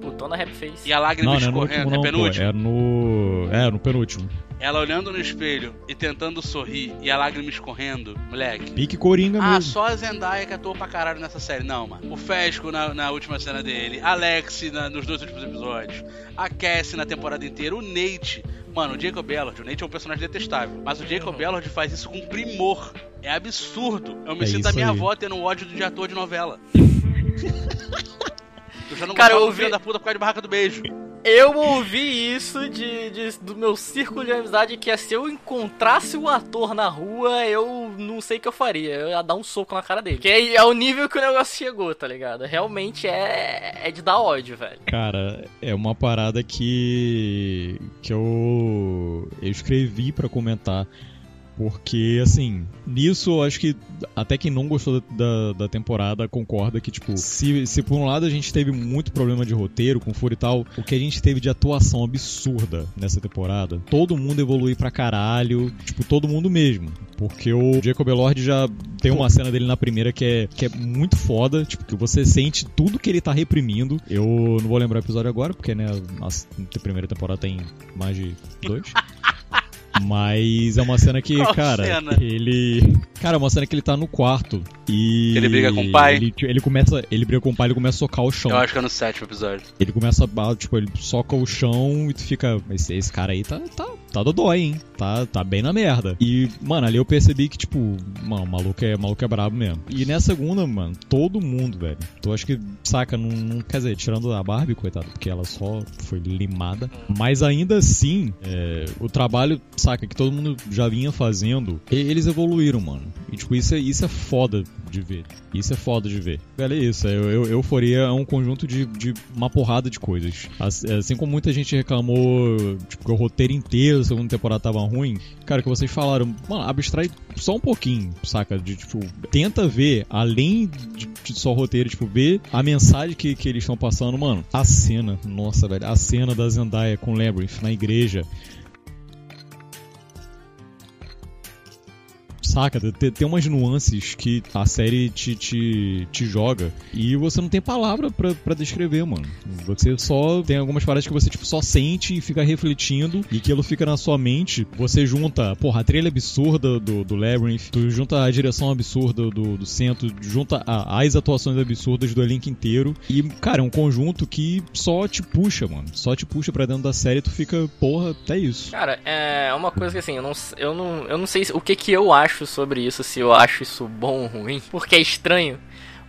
S3: Putona Rap Face.
S2: E a lágrima não, escorrendo. Não é, no último,
S1: não, é penúltimo? é no. É, no penúltimo.
S2: Ela olhando no espelho e tentando sorrir e a lágrima escorrendo, moleque.
S1: Pique Coringa
S2: ah,
S1: mesmo.
S2: Ah, só a Zendaya que atua pra caralho nessa série. Não, mano. O Fesco na, na última cena dele, Alex na, nos dois últimos episódios, a Cassie na temporada inteira, o Nate. Mano, o Jacob Bellord, o Nate é um personagem detestável, mas o Jacob uhum. Bellord faz isso com primor. É absurdo. Eu me é sinto a minha aí. avó tendo ódio de ator de novela. Eu já não Cara, eu ouvi... da puta por causa de Barraca do Beijo.
S3: Eu ouvi isso de, de- do meu círculo de amizade que é se eu encontrasse o ator na rua, eu não sei o que eu faria. Eu ia dar um soco na cara dele. Que é, é o nível que o negócio chegou, tá ligado? Realmente é, é de dar ódio, velho.
S1: Cara, é uma parada que que eu eu escrevi pra comentar porque assim, nisso acho que até quem não gostou da, da temporada concorda que tipo, se, se por um lado a gente teve muito problema de roteiro com furo e tal, o que a gente teve de atuação absurda nessa temporada, todo mundo evolui pra caralho, tipo, todo mundo mesmo. Porque o Jacob Elord já tem uma cena dele na primeira que é, que é muito foda, tipo, que você sente tudo que ele tá reprimindo. Eu não vou lembrar o episódio agora, porque, né, a primeira temporada tem mais de dois. Mas é uma cena que,
S2: Qual
S1: cara,
S2: cena?
S1: ele. Cara, é uma cena que ele tá no quarto e.
S2: Ele briga com o pai?
S1: Ele, ele começa. Ele briga com o pai, ele começa a socar o chão.
S2: Eu acho que é no sétimo episódio.
S1: Ele começa a. Tipo, ele soca o chão e tu fica. Esse, esse cara aí tá. tá tá dodói, hein? Tá, tá bem na merda. E, mano, ali eu percebi que, tipo, mano, o maluco é, o maluco é brabo mesmo. E nessa segunda, mano, todo mundo, velho. Tu acho que, saca, não, não. Quer dizer, tirando a Barbie, coitada, porque ela só foi limada. Mas ainda assim, é, o trabalho, saca, que todo mundo já vinha fazendo, eles evoluíram, mano. E, tipo, isso é, isso é foda de ver. Isso é foda de ver. Velho, é isso. Eu, eu, Euforia é um conjunto de, de uma porrada de coisas. Assim, como muita gente reclamou, tipo, que o roteiro inteiro da segunda temporada tava ruim, cara, que vocês falaram, mano, abstrai só um pouquinho, saca? De, tipo, tenta ver, além de, de só roteiro, tipo, ver a mensagem que, que eles estão passando, mano. A cena, nossa, velho, a cena da Zendaya com o Labyrinth na igreja. Saca? Tem, tem umas nuances que a série te, te, te joga e você não tem palavra pra descrever, mano. Você só tem algumas paradas que você tipo, só sente e fica refletindo e aquilo fica na sua mente. Você junta, porra, a trilha absurda do, do Labyrinth, tu junta a direção absurda do, do centro, junta a- as atuações absurdas do elenco inteiro e, cara, é um conjunto que só te puxa, mano. Só te puxa pra dentro da série tu fica, porra, é isso.
S3: Cara, é uma coisa que assim, eu não, eu não, eu não sei se- o que que eu acho sobre isso, se eu acho isso bom ou ruim, porque é estranho.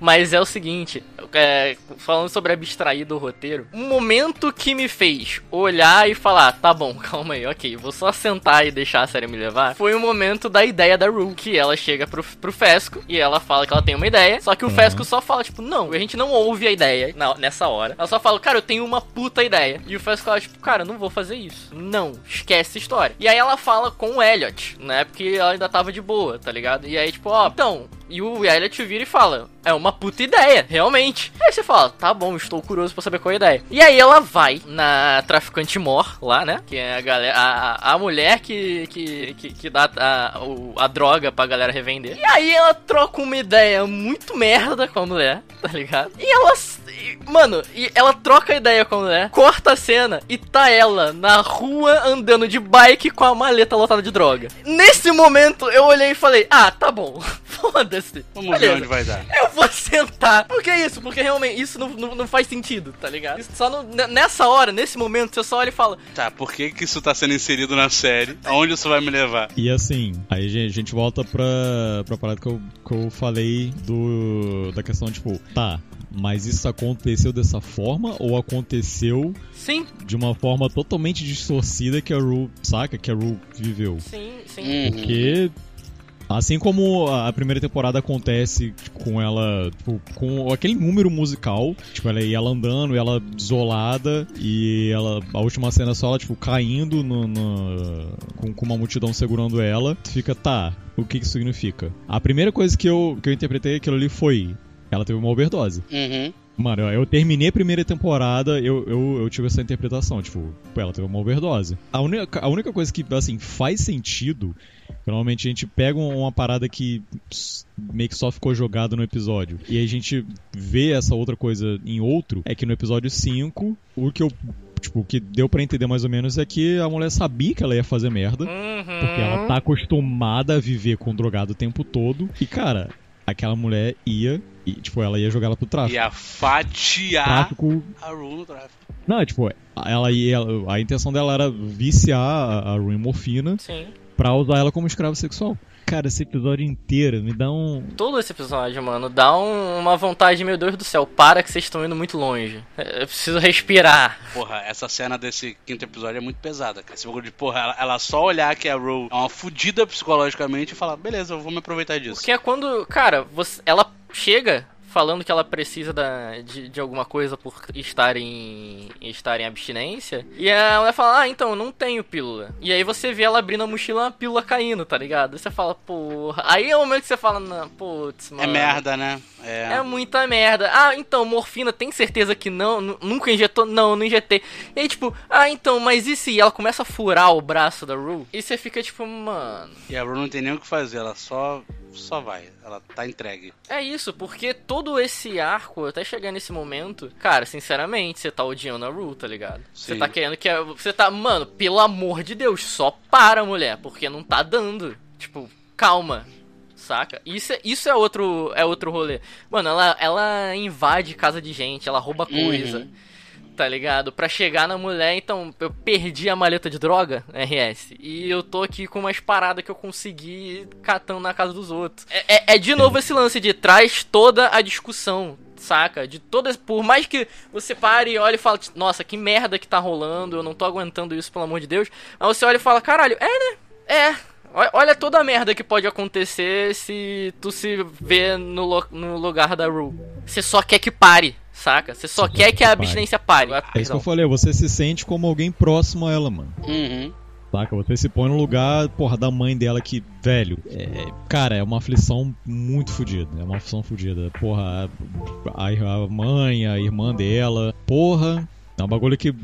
S3: Mas é o seguinte, é, falando sobre abstrair do roteiro, um momento que me fez olhar e falar, tá bom, calma aí, ok, vou só sentar e deixar a série me levar, foi o momento da ideia da Rue, que ela chega pro, pro Fesco e ela fala que ela tem uma ideia, só que o
S1: Uhum.
S3: Fesco só fala, tipo, não, a gente não ouve a ideia na- nessa hora. Ela só fala, cara, eu tenho uma puta ideia. E o Fesco fala, tipo, cara, não vou fazer isso. Não, esquece essa história. E aí ela fala com o Elliot, né? Porque ela ainda tava de boa, tá ligado? E aí, tipo, ó, então. E o Elliot vira e fala: É uma puta ideia, realmente. Aí você fala: Tá bom, estou curioso pra saber qual é a ideia. E aí ela vai na traficante Mor, lá, né? Que é a galera. A, a mulher que, que, que, que dá a, o- a droga pra galera revender. E aí ela troca uma ideia muito merda com a mulher, tá ligado? E ela. E, Mano, e ela troca a ideia com a mulher, corta a cena e tá ela na rua andando de bike com a maleta lotada de droga. Nesse momento eu olhei e falei: Ah, tá bom, foda-se.
S2: Vamos ver
S3: Beleza.
S2: onde vai dar.
S3: Eu vou sentar. Por que isso? Porque realmente isso não, não, não faz sentido, tá ligado? Isso só não- nessa hora, nesse momento, você só olha e fala:
S2: Tá, por que, que isso tá sendo inserido na série? Aonde isso vai me levar?
S1: E assim, aí a gente- a gente volta pra, pra parada que eu, que eu falei do, da questão, tipo, tá, mas isso aconteceu dessa forma ou aconteceu
S3: Sim,
S1: de uma forma totalmente distorcida que a Ru, saca? Que a Ru viveu?
S3: sim, sim.
S2: Uhum.
S1: Porque. Assim como a primeira temporada acontece tipo, com ela, tipo, com aquele número musical, tipo, ela e ela andando, e ela isolada, e ela. A última cena é só ela, tipo, caindo no, no- com, com uma multidão segurando ela, tu fica, tá, o que que isso significa? A primeira coisa que eu, que eu interpretei aquilo ali foi. Ela teve uma overdose.
S2: Uhum.
S1: Mano, eu, eu terminei a primeira temporada, eu, eu, eu tive essa interpretação, tipo, pô, ela teve uma overdose. A única, a única coisa que, assim, faz sentido, que normalmente a gente pega uma parada que meio que só ficou jogado no episódio, e a gente vê essa outra coisa em outro, é que no episódio 5, o que eu. Tipo, o que deu pra entender mais ou menos é que a mulher sabia que ela ia fazer merda.
S3: Uhum.
S1: Porque ela tá acostumada a viver com drogado o tempo todo. E, cara, aquela mulher ia. E, tipo, ela ia jogar ela pro tráfico.
S2: Ia fatiar
S1: Tráfico.
S2: a Rue no tráfico.
S1: Não, tipo, ela ia. A intenção dela era viciar a, Rue em morfina
S3: Sim.
S1: pra usar ela como escravo sexual. Cara, esse episódio inteiro me dá um.
S3: Todo esse episódio, mano, dá um- uma vontade, meu Deus do céu, para que vocês estão indo muito longe. É, Eu preciso respirar.
S2: Porra, essa cena desse quinto episódio é muito pesada, cara. Esse bagulho de, porra, ela, ela só olhar que a Rue é uma fudida psicologicamente e falar, beleza, eu vou me aproveitar disso.
S3: Porque é quando, cara, você, ela chega falando que ela precisa da, de, de alguma coisa por estar em, estar em abstinência. E a mulher fala, ah, então, não tenho pílula. E aí você vê ela abrindo a mochila, uma pílula caindo, tá ligado? Você fala, porra. Aí é o momento que você fala, não, putz, mano.
S2: É merda, né? É.
S3: É muita merda. Ah, então, morfina, tem certeza que não? Nu- Nunca injetou? Não, não injetei. E aí, tipo, ah, então, mas e se ela começa a furar o braço da Rue? E você fica tipo, mano.
S2: E a Rue não tem nem o que fazer, ela só, só vai. Ela tá entregue.
S3: É isso, porque todo esse arco, até chegar nesse momento, cara, sinceramente, você tá odiando a Rue, tá ligado? Você tá querendo que. a- Você tá. Mano, pelo amor de Deus, só para, mulher, porque não tá dando. Tipo, calma. Saca? Isso é, isso é outro é outro rolê. Mano, ela, ela invade casa de gente, ela rouba coisa.
S2: Uhum.
S3: Tá ligado? Pra chegar na mulher, então eu perdi a maleta de droga, RS. E eu tô aqui com umas paradas que eu consegui catando na casa dos outros. É, é- é de novo esse lance de traz toda a discussão, saca? De todas. Por mais que você pare e olhe e fale, nossa, que merda que tá rolando, eu não tô aguentando isso, pelo amor de Deus. Mas você olha e fala, caralho, é, né? É. Olha- toda a merda que pode acontecer se tu se vê no, no lugar da Rue. Você só quer que pare, saca? Você só quer que a
S1: pare.
S3: abstinência pare.
S1: É isso que eu falei, você se sente como alguém próximo a ela, mano.
S2: Uhum.
S1: Saca? Você se põe no lugar, porra, da mãe dela que, velho, é, cara, é uma aflição muito fodida. É uma aflição fodida. Porra, a, a mãe, a irmã dela, porra. É um bagulho que,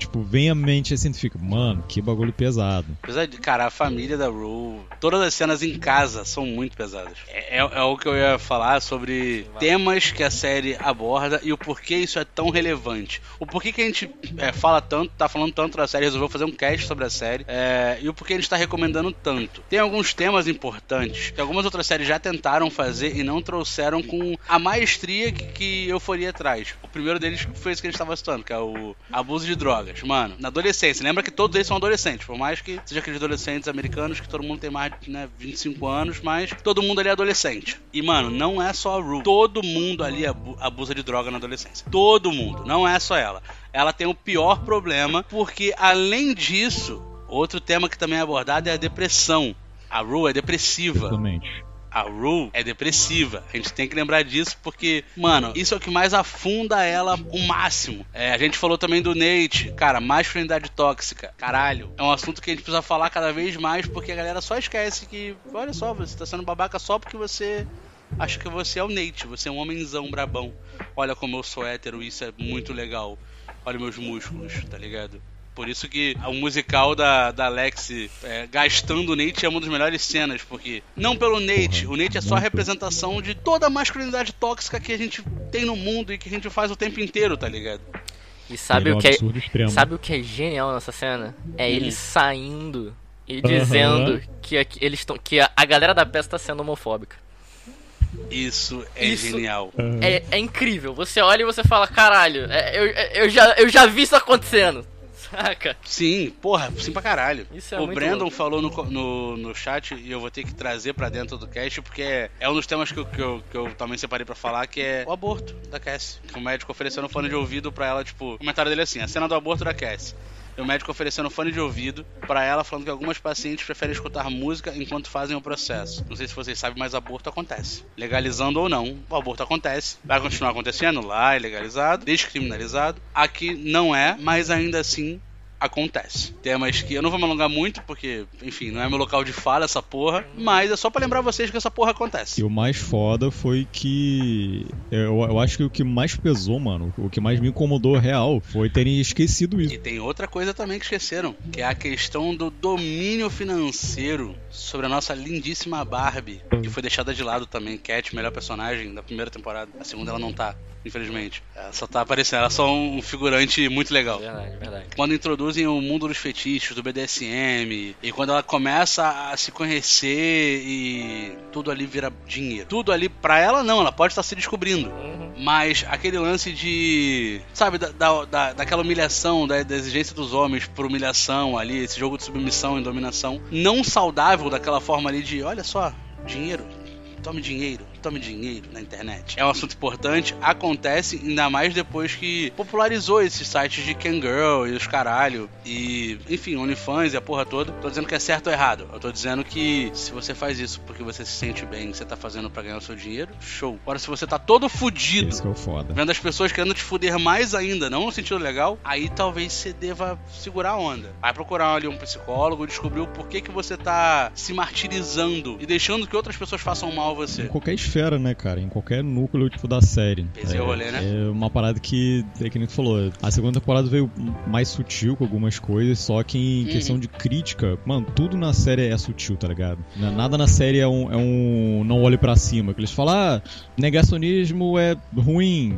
S1: tipo, vem à mente assim, tu fica, mano, que bagulho pesado.
S2: Apesar de, cara, a família da Rue, todas as cenas em casa são muito pesadas. É, é- é o que eu ia falar sobre temas que a série aborda e o porquê isso é tão relevante. O porquê que a gente é, fala tanto, tá falando tanto da série, resolveu fazer um cast sobre a série, é, e o porquê a gente tá recomendando tanto. Tem alguns temas importantes que algumas outras séries já tentaram fazer e não trouxeram com a maestria que, que Euforia traz. O primeiro deles foi esse que a gente tava citando, que é o abuso de drogas. Mano, na adolescência, lembra que todos eles são adolescentes, por mais que seja aqueles adolescentes americanos que todo mundo tem mais de né, 25 anos, mas todo mundo ali é adolescente. E, mano, não é só a Rue. Todo mundo ali abu- abusa de droga na adolescência. Todo mundo. Não é só ela. Ela tem o pior problema, porque além disso, outro tema que também é abordado é a depressão. A Rue é depressiva.
S1: Exatamente.
S2: A Rue é depressiva. A gente tem que lembrar disso porque, mano, isso é o que mais afunda ela o máximo. É, a gente falou também do Nate. Cara, masculinidade tóxica. Caralho. É um assunto que a gente precisa falar cada vez mais porque a galera só esquece que, olha só, você tá sendo babaca só porque você acha que você é o Nate. Você é um homenzão brabão. Olha como eu sou hétero, isso é muito legal. Olha meus músculos, tá ligado? Por isso que o musical da, da Alex é, gastando o Nate é uma das melhores cenas, porque não pelo Nate, o Nate é só a representação de toda a masculinidade tóxica que a gente tem no mundo e que a gente faz o tempo inteiro, tá ligado?
S3: E sabe
S1: Ele é
S3: o que é, sabe o que é genial nessa cena? É
S2: Hum.
S3: ele saindo e dizendo que, a- que eles estão que a, a galera da peça tá sendo homofóbica.
S2: Isso é
S3: Isso-
S2: genial.
S3: É, é incrível. Você olha e você fala, caralho, é, eu, eu, já, eu já vi isso acontecendo. Saca?
S2: Sim, porra, sim pra caralho.
S3: Isso é
S2: o Brandon
S3: louco.
S2: falou no, no, no chat e eu vou ter que trazer pra dentro do cast porque é, é um dos temas que eu, que, eu, que eu também separei pra falar, que é o aborto da Cassie. Que o médico oferecendo fone de ouvido pra ela, tipo, o comentário dele é assim, a cena do aborto da Cassie. E o médico oferecendo fone de ouvido pra ela, falando que algumas pacientes preferem escutar música enquanto fazem o processo. Não sei se vocês sabem, mas aborto acontece. Legalizando ou não, o aborto acontece. Vai continuar acontecendo lá, é legalizado, descriminalizado. Aqui não é, mas ainda assim acontece. Temas que eu não vou me alongar muito, porque, enfim, não é meu local de fala essa porra, mas é só pra lembrar vocês que essa porra acontece.
S1: E o mais foda foi que. Eu, eu acho que o que mais pesou, mano, o que mais me incomodou real foi terem esquecido isso.
S2: E tem outra coisa também que esqueceram, que é a questão do domínio financeiro sobre a nossa lindíssima Barbie, que foi deixada de lado também. Cat, melhor personagem da primeira temporada. A segunda ela não tá, infelizmente. Ela só tá aparecendo, ela é só um figurante muito legal.
S3: Verdade, verdade.
S2: Quando introduzem introduzem o mundo dos fetiches, do BDSM, e quando ela começa a se conhecer e tudo ali vira dinheiro. Tudo ali, pra ela não, ela pode estar se descobrindo.
S3: Uhum.
S2: Mas aquele lance de. Sabe, da, da, da- daquela humilhação, da, da exigência dos homens por humilhação ali, esse jogo de submissão e dominação, não saudável daquela forma ali de, olha só, dinheiro. Tome dinheiro, tome dinheiro na internet. É um assunto importante, acontece ainda mais depois que popularizou esses sites de Kangirl e os caralho. E, enfim, OnlyFans e a porra toda. Tô dizendo que é certo ou errado. Eu tô dizendo que se você faz isso porque você se sente bem, você tá fazendo pra ganhar o seu dinheiro, show. Agora, se você tá todo fudido
S1: Esse que é o foda.
S2: vendo as pessoas querendo te fuder mais ainda, não no sentido legal, aí talvez você deva segurar a onda. Vai procurar ali um psicólogo, descobrir o porquê que você tá se martirizando e deixando que outras pessoas façam mal a você.
S1: Em qualquer esfera, né, cara? Em qualquer núcleo, tipo, da série.
S2: Esse é rolê, né?
S1: É uma parada que, é que nem tu falou, a segunda temporada veio mais sutil com algumas coisas, só que em
S2: Uhum.
S1: questão de crítica, mano, tudo na série é sutil, tá ligado? Na- Nada na série é um, é um não olhe pra cima, que eles falam, ah, negacionismo é ruim,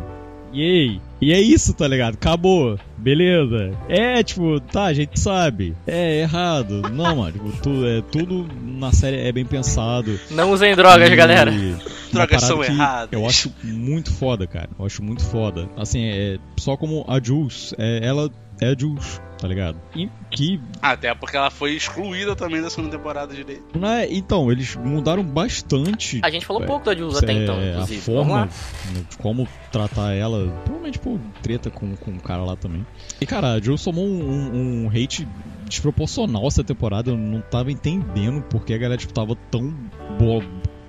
S1: Yay! E é isso, tá ligado? Acabou. Beleza. É, tipo, tá, a gente sabe. É errado. Não, mano, tipo, tu, é, tudo na série é bem pensado.
S3: Não usem drogas,
S1: E
S3: galera.
S2: Drogas são erradas.
S1: Eu acho muito foda, cara. Eu acho muito foda. Assim, é, só como a Jules, é, ela é a Jules, tá ligado? E que
S2: Até porque ela foi excluída também da segunda temporada direito.
S1: né, então, eles mudaram bastante
S3: A gente falou
S1: É,
S3: pouco da Jules até
S1: é,
S3: então,
S1: a
S3: inclusive. Vamos
S1: forma
S3: lá.
S1: de como tratar ela, provavelmente por treta com, com o cara lá também. E cara, a Jules tomou um, um- um hate desproporcional essa temporada, eu não tava entendendo porque a galera tipo, tava tão boa.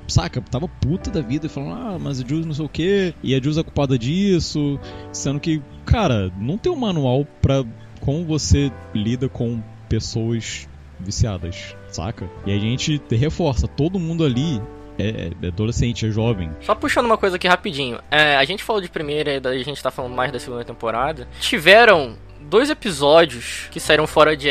S1: Saca, tava puta da vida e falando, ah, mas a Jules não sei o que, e a Jules é culpada disso, sendo que, cara, não tem um manual pra como você lida com pessoas viciadas, saca? E a gente reforça, todo mundo ali é, é adolescente, é jovem.
S3: Só puxando uma coisa aqui rapidinho. É, a gente falou de primeira e a gente tá falando mais da segunda temporada. Tiveram dois episódios que saíram fora de,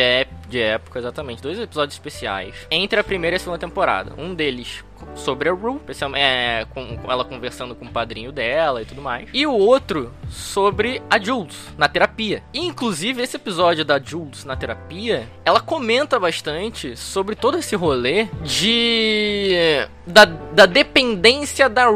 S3: de época, exatamente. Dois episódios especiais entre a primeira e a segunda temporada. Um deles sobre a Rue, é, com, com ela conversando com o padrinho dela e tudo mais. E o outro sobre a Jules na terapia. E, inclusive, esse episódio da Jules na terapia, ela comenta bastante sobre todo esse rolê de. da, da dependência da.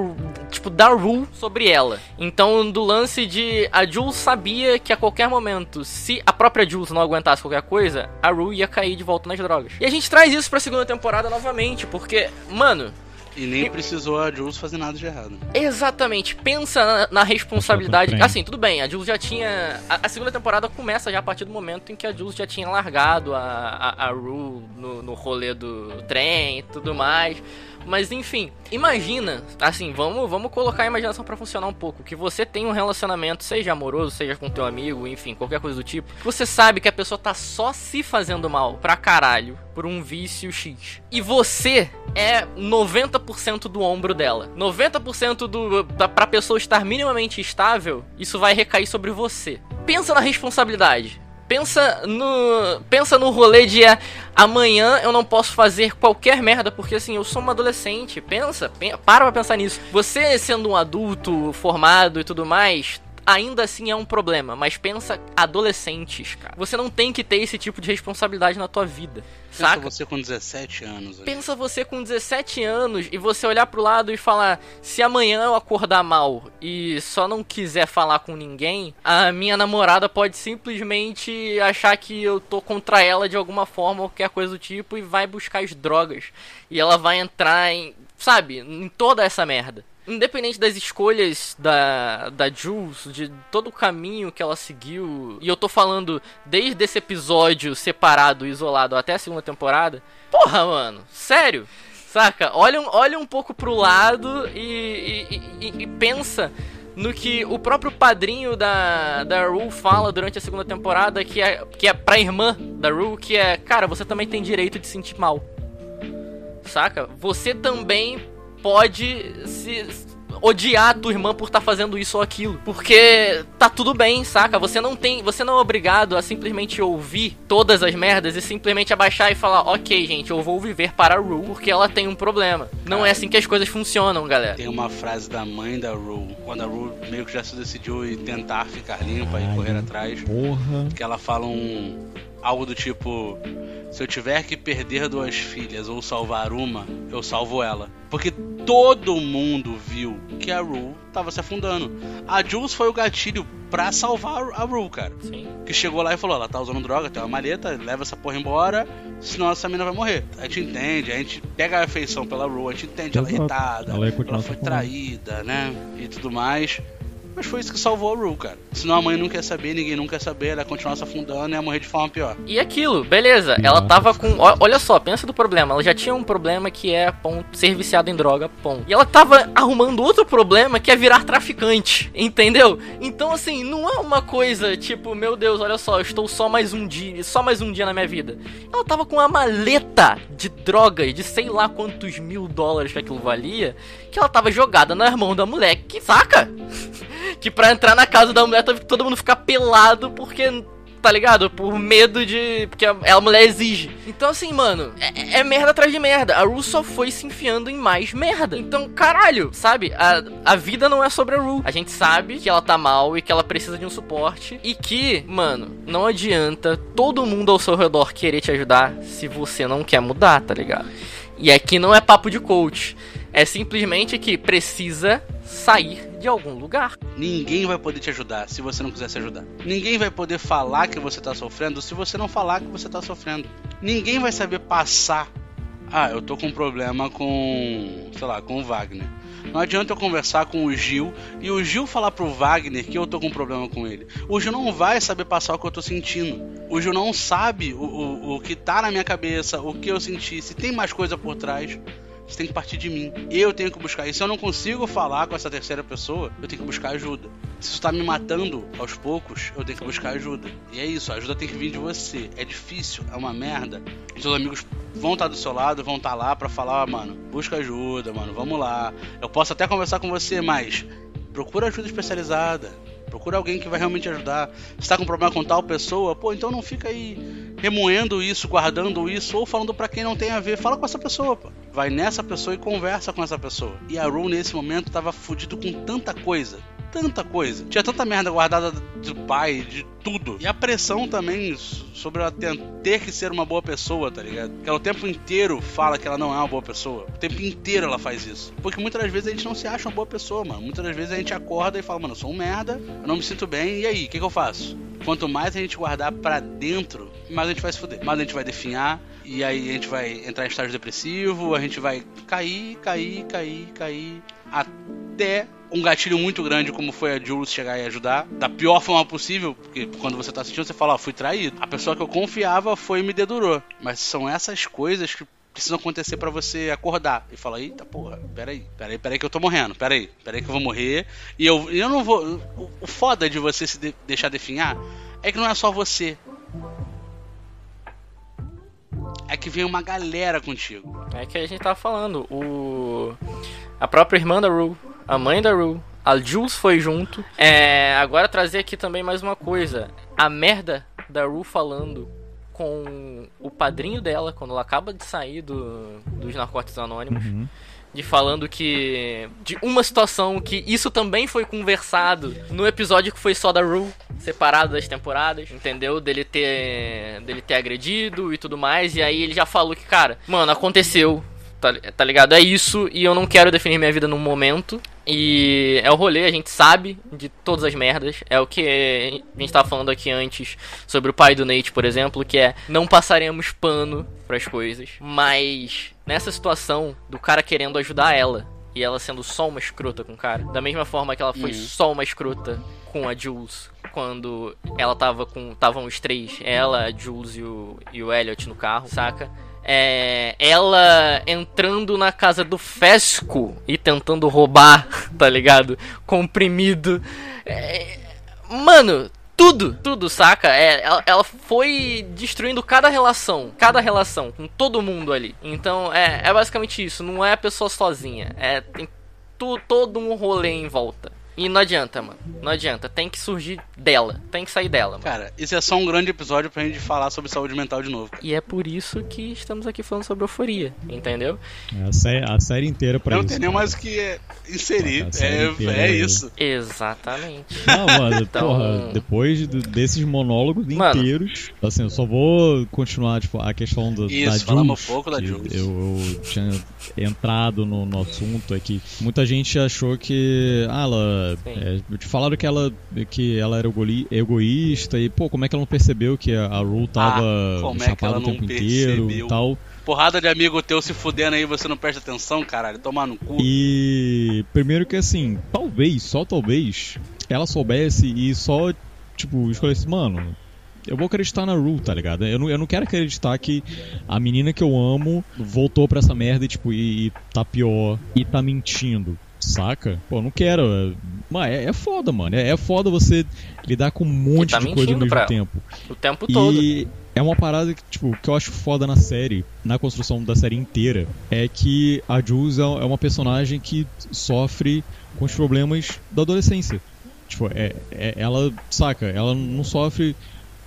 S3: Tipo, da Rue sobre ela. Então, do lance de. A Jules sabia que a qualquer momento, se a própria Jules não aguentasse qualquer coisa, a Rue ia cair de volta nas drogas. E a gente traz isso pra segunda temporada novamente, porque, mano,
S2: E nem precisou a Jules fazer nada de errado.
S3: Exatamente, pensa na, na responsabilidade. Assim, tudo bem, a Jules já tinha. A, a segunda temporada começa já a partir do momento em que a Jules já tinha largado a, a, a Rue no, no rolê do trem e tudo mais. Mas enfim, imagina, assim, vamos, vamos colocar a imaginação pra funcionar um pouco. Que você tem um relacionamento, seja amoroso, seja com teu amigo, enfim, qualquer coisa do tipo. Você sabe que a pessoa tá só se fazendo mal pra caralho por um vício X. E você é 90% do ombro dela. 90% do da, pra pessoa estar minimamente estável, isso vai recair sobre você. Pensa na responsabilidade. Pensa no. Pensa no rolê de é, amanhã eu não posso fazer qualquer merda, porque assim, eu sou uma adolescente. Pensa, pen- para pra pensar nisso. Você sendo um adulto formado e tudo mais. Ainda assim é um problema, mas pensa adolescentes, cara. Você não tem que ter esse tipo de responsabilidade na tua vida.
S2: Pensa
S3: Saca?
S2: você com 17 anos.
S3: Pensa você com 17 anos e você olhar pro lado e falar: se amanhã eu acordar mal e só não quiser falar com ninguém, a minha namorada pode simplesmente achar que eu tô contra ela de alguma forma ou qualquer coisa do tipo e vai buscar as drogas. E ela vai entrar em. Sabe? Em toda essa merda. Independente das escolhas da, da Jules, de todo o caminho que ela seguiu, e eu tô falando desde esse episódio separado, isolado, até a segunda temporada. Porra, mano, sério? Saca? Olha, um- olha um pouco pro lado e, e- e- e pensa no que o próprio padrinho da, da Rue fala durante a segunda temporada, que é, que é pra irmã da Rue, que é, cara, você também tem direito de se sentir mal saca? Você também pode se odiar a tua irmã por estar tá fazendo isso ou aquilo. Porque tá tudo bem, saca? Você não tem. Você não é obrigado a simplesmente ouvir todas as merdas e simplesmente abaixar e falar, ok, gente, eu vou viver para a Rue porque ela tem um problema. Não é assim que as coisas funcionam, galera.
S2: Tem uma frase da mãe da Rue, quando a Rue meio que já se decidiu e tentar ficar limpa Ai, e correr atrás.
S1: Porra.
S2: Que ela fala um. Algo do tipo se eu tiver que perder duas filhas ou salvar uma, eu salvo ela. Porque todo mundo viu que a Rue tava se afundando. A Jules foi o gatilho pra salvar a Rue, cara.
S3: Sim.
S2: Que chegou lá e falou: ela tá usando droga, tem uma maleta, leva essa porra embora, senão essa mina vai morrer. A gente entende, a gente pega a afeição pela Rue, a gente entende ela irritada, ela, ela foi traída, né? E tudo mais. Mas foi isso que salvou a Rue, cara. Senão a mãe não quer saber, ninguém não quer saber, ela ia continuar se afundando e ia morrer de forma pior.
S3: E aquilo, beleza, ela tava com. Olha só, pensa do problema. Ela já tinha um problema que é ponto, ser viciada em droga, ponto. E ela tava arrumando outro problema que é virar traficante, entendeu? Então, assim, não é uma coisa tipo, meu Deus, olha só, eu estou só mais um dia, só mais um dia na minha vida. Ela tava com uma maleta de drogas, de sei lá quantos mil dólares que aquilo valia, que ela tava jogada nas mãos da moleque, saca? que pra entrar na casa da mulher teve que todo mundo ficar pelado porque tá ligado? Por medo de. Porque a, a mulher exige. Então, assim, mano, é, é, merda atrás de merda. A Ru só foi se enfiando em mais merda. Então, caralho, sabe? A, a vida não é sobre a Ru. A gente sabe que ela tá mal e que ela precisa de um suporte. E que, mano, não adianta todo mundo ao seu redor querer te ajudar se você não quer mudar, tá ligado? E aqui não é papo de coach. É simplesmente que precisa sair de algum lugar.
S2: Ninguém vai poder te ajudar se você não quiser se ajudar. Ninguém vai poder falar que você tá sofrendo se você não falar que você tá sofrendo. Ninguém vai saber passar. Ah, eu tô com um problema com, sei lá, com o Wagner. Não adianta eu conversar com o Gil e o Gil falar pro Wagner que eu tô com um problema com ele. O Gil não vai saber passar o que eu tô sentindo. O Gil não sabe o, o, o que tá na minha cabeça, o que eu senti, se tem mais coisa por trás. Isso tem que partir de mim. Eu tenho que buscar. E se eu não consigo falar com essa terceira pessoa, eu tenho que buscar ajuda. Se isso tá me matando aos poucos, eu tenho que buscar ajuda. E é isso, a ajuda tem que vir de você. É difícil, é uma merda. E seus amigos vão estar tá do seu lado, vão estar tá lá para falar, ah, mano, busca ajuda, mano, vamos lá. Eu posso até conversar com você, mas procura ajuda especializada. Procura alguém que vai realmente ajudar. Se tá com problema com tal pessoa, pô, então não fica aí remoendo isso, guardando isso, ou falando para quem não tem a ver. Fala com essa pessoa, pô. Vai nessa pessoa e conversa com essa pessoa. E a Rue, nesse momento, tava fudido com tanta coisa tanta coisa. Tinha tanta merda guardada do pai, de tudo. E a pressão também sobre ela ter que ser uma boa pessoa, tá ligado? Que ela o tempo inteiro fala que ela não é uma boa pessoa. O tempo inteiro ela faz isso. Porque muitas das vezes a gente não se acha uma boa pessoa, mano. Muitas das vezes a gente acorda e fala, mano, eu sou um merda, eu não me sinto bem, e aí, o que, que eu faço? Quanto mais a gente guardar para dentro, mais a gente vai se fuder. Mais a gente vai definhar, e aí a gente vai entrar em estágio depressivo, a gente vai cair, cair, cair, cair, até um gatilho muito grande como foi a Jules chegar e ajudar, da pior forma possível, porque quando você tá assistindo você fala, ah, fui traído. A pessoa que eu confiava foi e me dedurou. Mas são essas coisas que precisam acontecer para você acordar e falar, eita porra, peraí, peraí, peraí que eu tô morrendo, peraí, peraí que eu vou morrer. E eu, eu não vou. O, o foda de você se de, deixar definhar é que não é só você. É que vem uma galera contigo.
S3: É que a gente tava falando, o. A própria irmã da Rue a mãe da Rue, a Jules foi junto. É, agora trazer aqui também mais uma coisa. A merda da Rue falando com o padrinho dela quando ela acaba de sair do, dos Narcóticos Anônimos. Uhum. De falando que. De uma situação que isso também foi conversado no episódio que foi só da Rue, separado das temporadas, entendeu? Dele ter. dele ter agredido e tudo mais. E aí ele já falou que, cara, mano, aconteceu tá, tá ligado? É isso, e eu não quero definir minha vida num momento. E é o rolê, a gente sabe de todas as merdas. É o que a gente tava falando aqui antes sobre o pai do Nate, por exemplo, que é não passaremos pano para as coisas, mas nessa situação do cara querendo ajudar ela e ela sendo só uma escrota com o cara, da mesma forma que ela foi uhum. só uma escrota com a Jules quando ela tava com. Estavam os três, ela, a Jules e o, e o Elliot no carro, saca? É, ela entrando na casa do Fesco e tentando roubar, tá ligado? Comprimido. É, mano, tudo, tudo, saca? É, ela, ela, foi destruindo cada relação, cada relação com todo mundo ali. Então é, é basicamente isso. Não é a pessoa sozinha. É tem tu, todo um rolê em volta. E não adianta, mano. Não adianta. Tem que surgir dela. Tem que sair dela, mano.
S2: Cara, isso é só um grande episódio pra gente falar sobre saúde mental de novo. Cara.
S3: E é por isso que estamos aqui falando sobre euforia, entendeu?
S1: É a, sé a série inteira pra
S2: Eu
S1: isso.
S2: não tenho nem mais o que é, inserir.
S1: Série
S2: É,
S1: inteira
S2: é
S1: é-
S2: isso.
S3: Exatamente.
S1: Não, mano,
S3: Então-
S1: porra, depois de- desses monólogos
S3: Mano.
S1: inteiros, assim, eu só vou continuar, tipo, a questão do,
S2: Isso,
S1: da
S2: falamos
S1: Jules,
S2: um pouco da Jules.
S1: Eu, eu tinha entrado no, no assunto aqui. Muita gente achou que, ah, ela, É, falaram que ela, que ela era egoísta e, pô, como é que ela não percebeu que a, a Rue tava
S2: Ah, é
S1: chapada
S2: ela
S1: o tempo inteiro
S2: percebeu?
S1: e tal.
S2: Porrada de amigo teu se fudendo aí, você não presta atenção, caralho. Tomar no cu.
S1: E primeiro que assim, talvez, só talvez, ela soubesse e só, tipo, escolhesse, mano, eu vou acreditar na Rue, tá ligado? Eu não, eu não quero acreditar que a menina que eu amo voltou pra essa merda e, tipo, e, e tá pior e tá mentindo. Saca? Pô, não quero. é- Mas é, é foda, mano. É, é foda você lidar com um monte
S3: tá
S1: de coisa ao
S3: mentindo
S1: mesmo
S3: pra
S1: tempo.
S3: O tempo todo.
S1: E é uma parada que, tipo, que eu acho foda na série, na construção da série inteira, é que a Jules é é uma personagem que sofre com os problemas da adolescência. Tipo, é, é- ela, saca, ela não sofre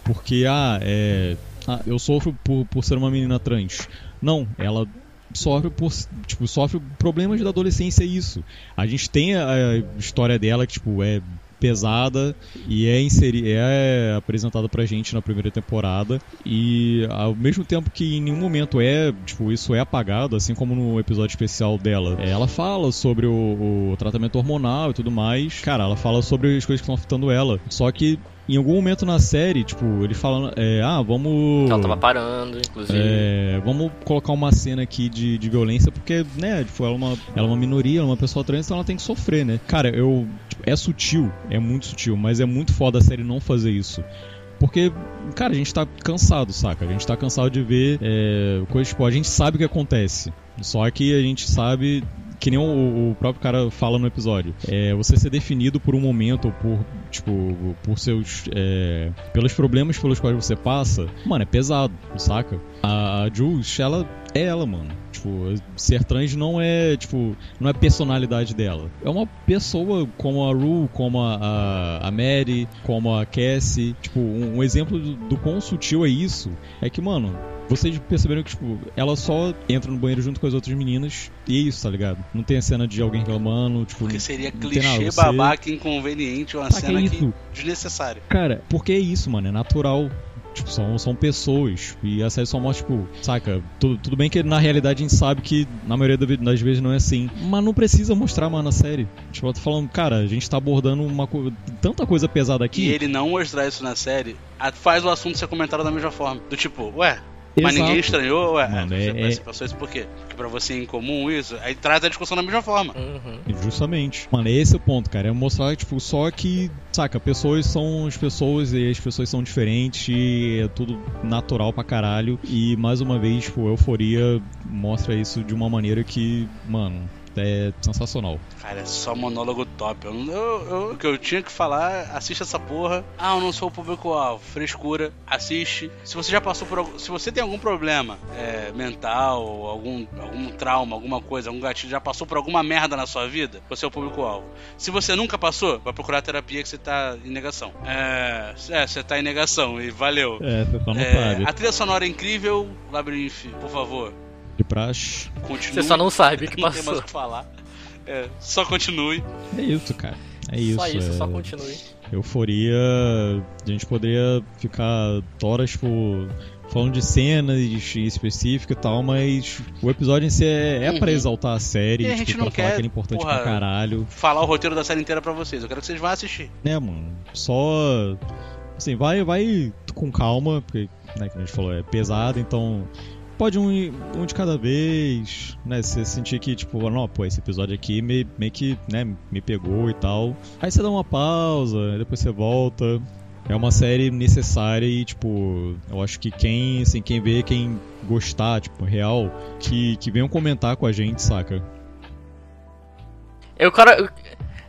S1: porque, ah, é, ah, eu sofro por, por ser uma menina trans. Não, ela sofre por, tipo, sofre problemas da adolescência, é isso. A gente tem a, história dela que, tipo, é pesada e é inseri é apresentada pra gente na primeira temporada e ao mesmo tempo que em nenhum momento é tipo isso é apagado assim como no episódio especial dela. É, ela fala sobre o, o tratamento hormonal e tudo mais. Cara ela fala sobre as coisas que estão afetando ela. Só que em algum momento na série tipo ele fala é, ah vamos
S3: Ela tava parando, inclusive.
S1: é, vamos colocar uma cena aqui de, de violência, porque, né, tipo, ela é, uma, ela é uma minoria, ela é uma pessoa trans, então ela tem que sofrer, né? Cara, eu. tipo, é sutil, é muito sutil, mas é muito foda a série não fazer isso. Porque, cara, a gente tá cansado, saca? A gente tá cansado de ver é, coisas, tipo, a gente sabe o que acontece. Só que a gente sabe que nem o, o próprio cara fala no episódio. É, você ser definido por um momento, por, tipo, por seus. É, pelos problemas pelos quais você passa, mano, é pesado, saca? A, Jules, ela é ela, mano. Tipo, ser trans não é, tipo, não é personalidade dela. É uma pessoa como a Rue, como a, a, a Mary, como a Cassie. Tipo, um, um exemplo do, do quão sutil é isso. É que, mano, vocês perceberam que, tipo, ela só entra no banheiro junto com as outras meninas e é isso, tá ligado? Não tem a cena de alguém reclamando, tipo.
S2: Porque seria
S1: não tem nada,
S2: clichê,
S1: você-
S2: babaca, inconveniente, uma cena que
S1: isso?
S2: desnecessária.
S1: Cara, porque é isso, mano, é natural. Tipo, são, são pessoas. E a série só mostra, tipo, saca? Tudo, tudo bem que na realidade a gente sabe que na maioria das vezes não é assim. Mas não precisa mostrar, mano, na série. Tipo, eu tô falando, cara, a gente tá abordando uma co- tanta coisa pesada aqui.
S2: E ele não mostrar isso na série a- faz o assunto ser comentado da mesma forma. Do tipo, ué, mas ninguém estranhou, ué.
S1: Mano,
S2: você,
S1: é-
S2: você passou isso por quê? Porque pra você é incomum isso. Aí traz a discussão da mesma forma.
S3: Uhum.
S1: Justamente. Mano, esse é o ponto, cara. É mostrar, tipo, só que, saca, pessoas são as pessoas e as pessoas são diferentes e é tudo natural pra caralho. E mais uma vez, tipo, Euforia mostra isso de uma maneira que, mano, é sensacional.
S2: Cara, é só monólogo top. Eu, eu, eu- o que eu tinha que falar, assiste essa porra. Ah, eu não sou o público-alvo. Frescura, assiste. Se você já passou por algum. Se você tem algum problema é, mental, algum, algum trauma, alguma coisa, algum gatilho, já passou por alguma merda na sua vida, você é o público-alvo. Se você nunca passou, vai procurar terapia que você tá em negação. É, é você tá em negação e valeu.
S1: É, você só não
S2: É,
S1: sabe.
S2: a trilha sonora é incrível, Labyrinth, por favor,
S1: De praxe.
S2: continue.
S3: Você só não sabe o que
S2: Não tem mais
S3: passou.
S2: o que falar. É, só continue.
S1: É isso, cara. É isso.
S3: Só isso,
S1: é...
S3: só continue.
S1: Euforia. A gente poderia ficar horas, tipo, falando de cenas específicas e tal, mas o episódio em si é, é pra
S2: Uhum.
S1: exaltar a série,
S2: E a
S1: tipo,
S2: gente
S1: pra
S2: não
S1: falar
S2: quer,
S1: que é importante
S2: porra,
S1: pra caralho.
S2: falar o roteiro da série inteira pra vocês. Eu quero que vocês vão assistir.
S1: né, mano? Só. Assim, vai, vai com calma, porque, né, como a gente falou, é pesado, então. Pode um, um de cada vez, né? Você sentir que, tipo, não, pô, esse episódio aqui me, meio que, né, me pegou e tal. Aí você dá uma pausa, depois você volta. É uma série necessária e, tipo, eu acho que quem, assim, quem vê, quem gostar, tipo, real, que, que venham comentar com a gente, saca?
S3: Eu quero.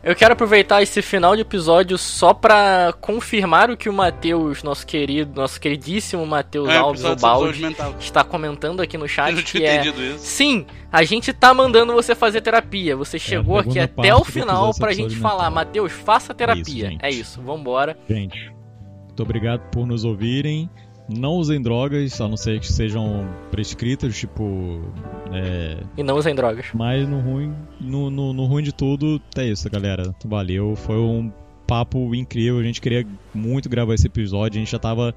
S3: Eu quero aproveitar esse final de episódio só pra confirmar o que o Matheus, nosso querido, nosso queridíssimo Matheus
S2: É,
S3: Alves Obaldi,
S2: mental.
S3: está comentando aqui no
S2: Eu
S3: chat
S2: não
S3: que
S2: tinha
S3: é
S2: entendido isso.
S3: Sim, a gente tá mandando você fazer terapia. Você chegou aqui
S1: segunda
S3: até o final pra gente
S1: saúde
S3: falar,
S1: mental.
S3: Matheus, faça terapia.
S1: Isso,
S3: é isso, vambora.
S1: Gente, muito obrigado por nos ouvirem. Não usem drogas, a não ser que sejam prescritas, tipo. É,
S3: E não usem drogas.
S1: mas no ruim, no, no, no ruim de tudo, é isso, galera. Valeu. Foi um papo incrível. A gente queria muito gravar esse episódio. A gente já tava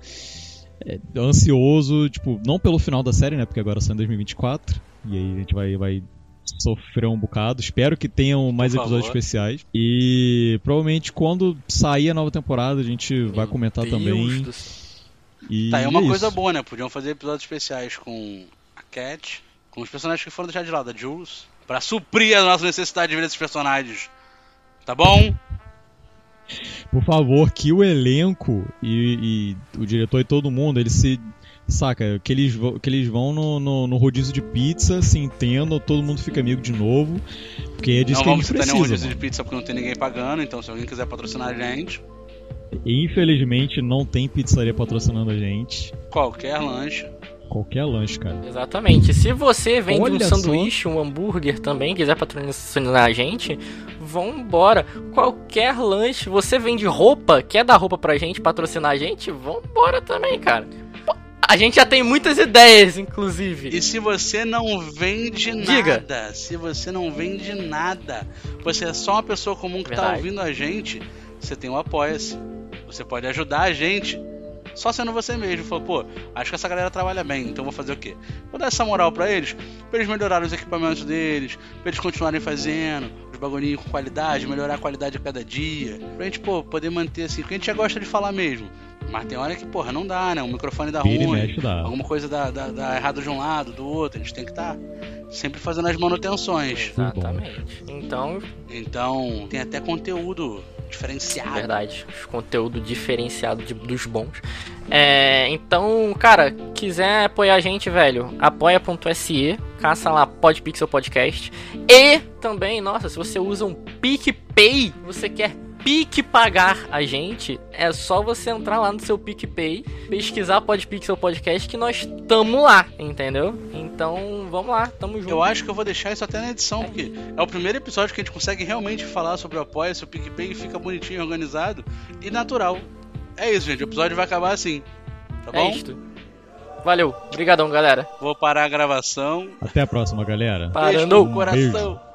S1: é, ansioso, tipo, não pelo final da série, né? Porque agora só em 2024. E aí a gente vai, vai sofrer um bocado. Espero que tenham mais episódios especiais. E provavelmente quando sair a nova temporada a gente vai
S3: Meu
S1: comentar
S3: Deus
S1: também.
S3: do céu.
S1: E
S2: Tá, é uma
S1: é
S2: coisa boa, né? Podiam fazer episódios especiais com a Cat, com os personagens que foram deixados de lado, a Jules, pra suprir a nossa necessidade de ver esses personagens. Tá bom?
S1: Por favor, que o elenco e, e o diretor e todo mundo, eles se. Saca, que eles, que eles vão no, no, no rodízio de pizza, se entendam, todo mundo fica amigo de novo. Porque é disso
S2: não
S1: que a
S2: vamos
S1: gente
S2: citar nenhum
S1: precisa.
S2: rodízio de
S1: mano.
S2: pizza porque não tem ninguém pagando, então se alguém quiser patrocinar a gente,
S1: Infelizmente não tem pizzaria patrocinando a gente.
S2: qualquer lanche.
S1: Qualquer lanche, cara.
S3: Exatamente. Se você vende um
S1: Olha só.
S3: sanduíche, um hambúrguer também, quiser patrocinar a gente, vambora. Qualquer lanche. Você vende roupa, quer dar roupa pra gente, patrocinar a gente, vambora também, cara. A gente já tem muitas ideias, inclusive.
S2: E se você não vende
S3: Diga.
S2: nada, se você não vende nada, você é só uma pessoa comum que tá
S3: Verdade.
S2: ouvindo a gente, você tem o Apoia-se. Você pode ajudar a gente. Só sendo você mesmo. Falou, pô, acho que essa galera trabalha bem, então vou fazer o quê? Vou dar essa moral pra eles, pra eles melhorarem os equipamentos deles, pra eles continuarem fazendo os bagulhinhos com qualidade, melhorar a qualidade a cada dia. Pra gente, pô, poder manter assim, porque a gente já gosta de falar mesmo. Mas tem hora que, porra, não dá, né? O microfone dá
S1: Vira e
S2: ruim.
S1: dá.
S2: Alguma coisa dá, dá, dá errado de um lado, do outro. A gente tem que estar sempre fazendo as manutenções.
S3: Exatamente. Então,
S2: Então, tem até conteúdo diferenciado.
S3: verdade. Conteúdo diferenciado de- dos bons. É, então, cara, quiser apoiar a gente, velho, apoia.se, caça lá Podpixel Podcast. E também, nossa, se você usa um PicPay, você quer Pique pagar a gente, é só você entrar lá no seu PicPay, pesquisar Podpixel Podcast que nós tamo lá, entendeu? Então, vamos lá, tamo junto.
S2: Eu acho que eu vou deixar isso até na edição, porque é o primeiro episódio que a gente consegue realmente falar sobre o Apoia, se o PicPay e fica bonitinho, organizado e natural. É isso, gente. O episódio vai acabar assim. Tá
S3: É
S2: bom?
S3: isto. Valeu, obrigadão, galera.
S2: Vou parar a gravação.
S1: Até a próxima, galera.
S2: Beijo
S3: Parando.
S2: no coração.
S4: Taking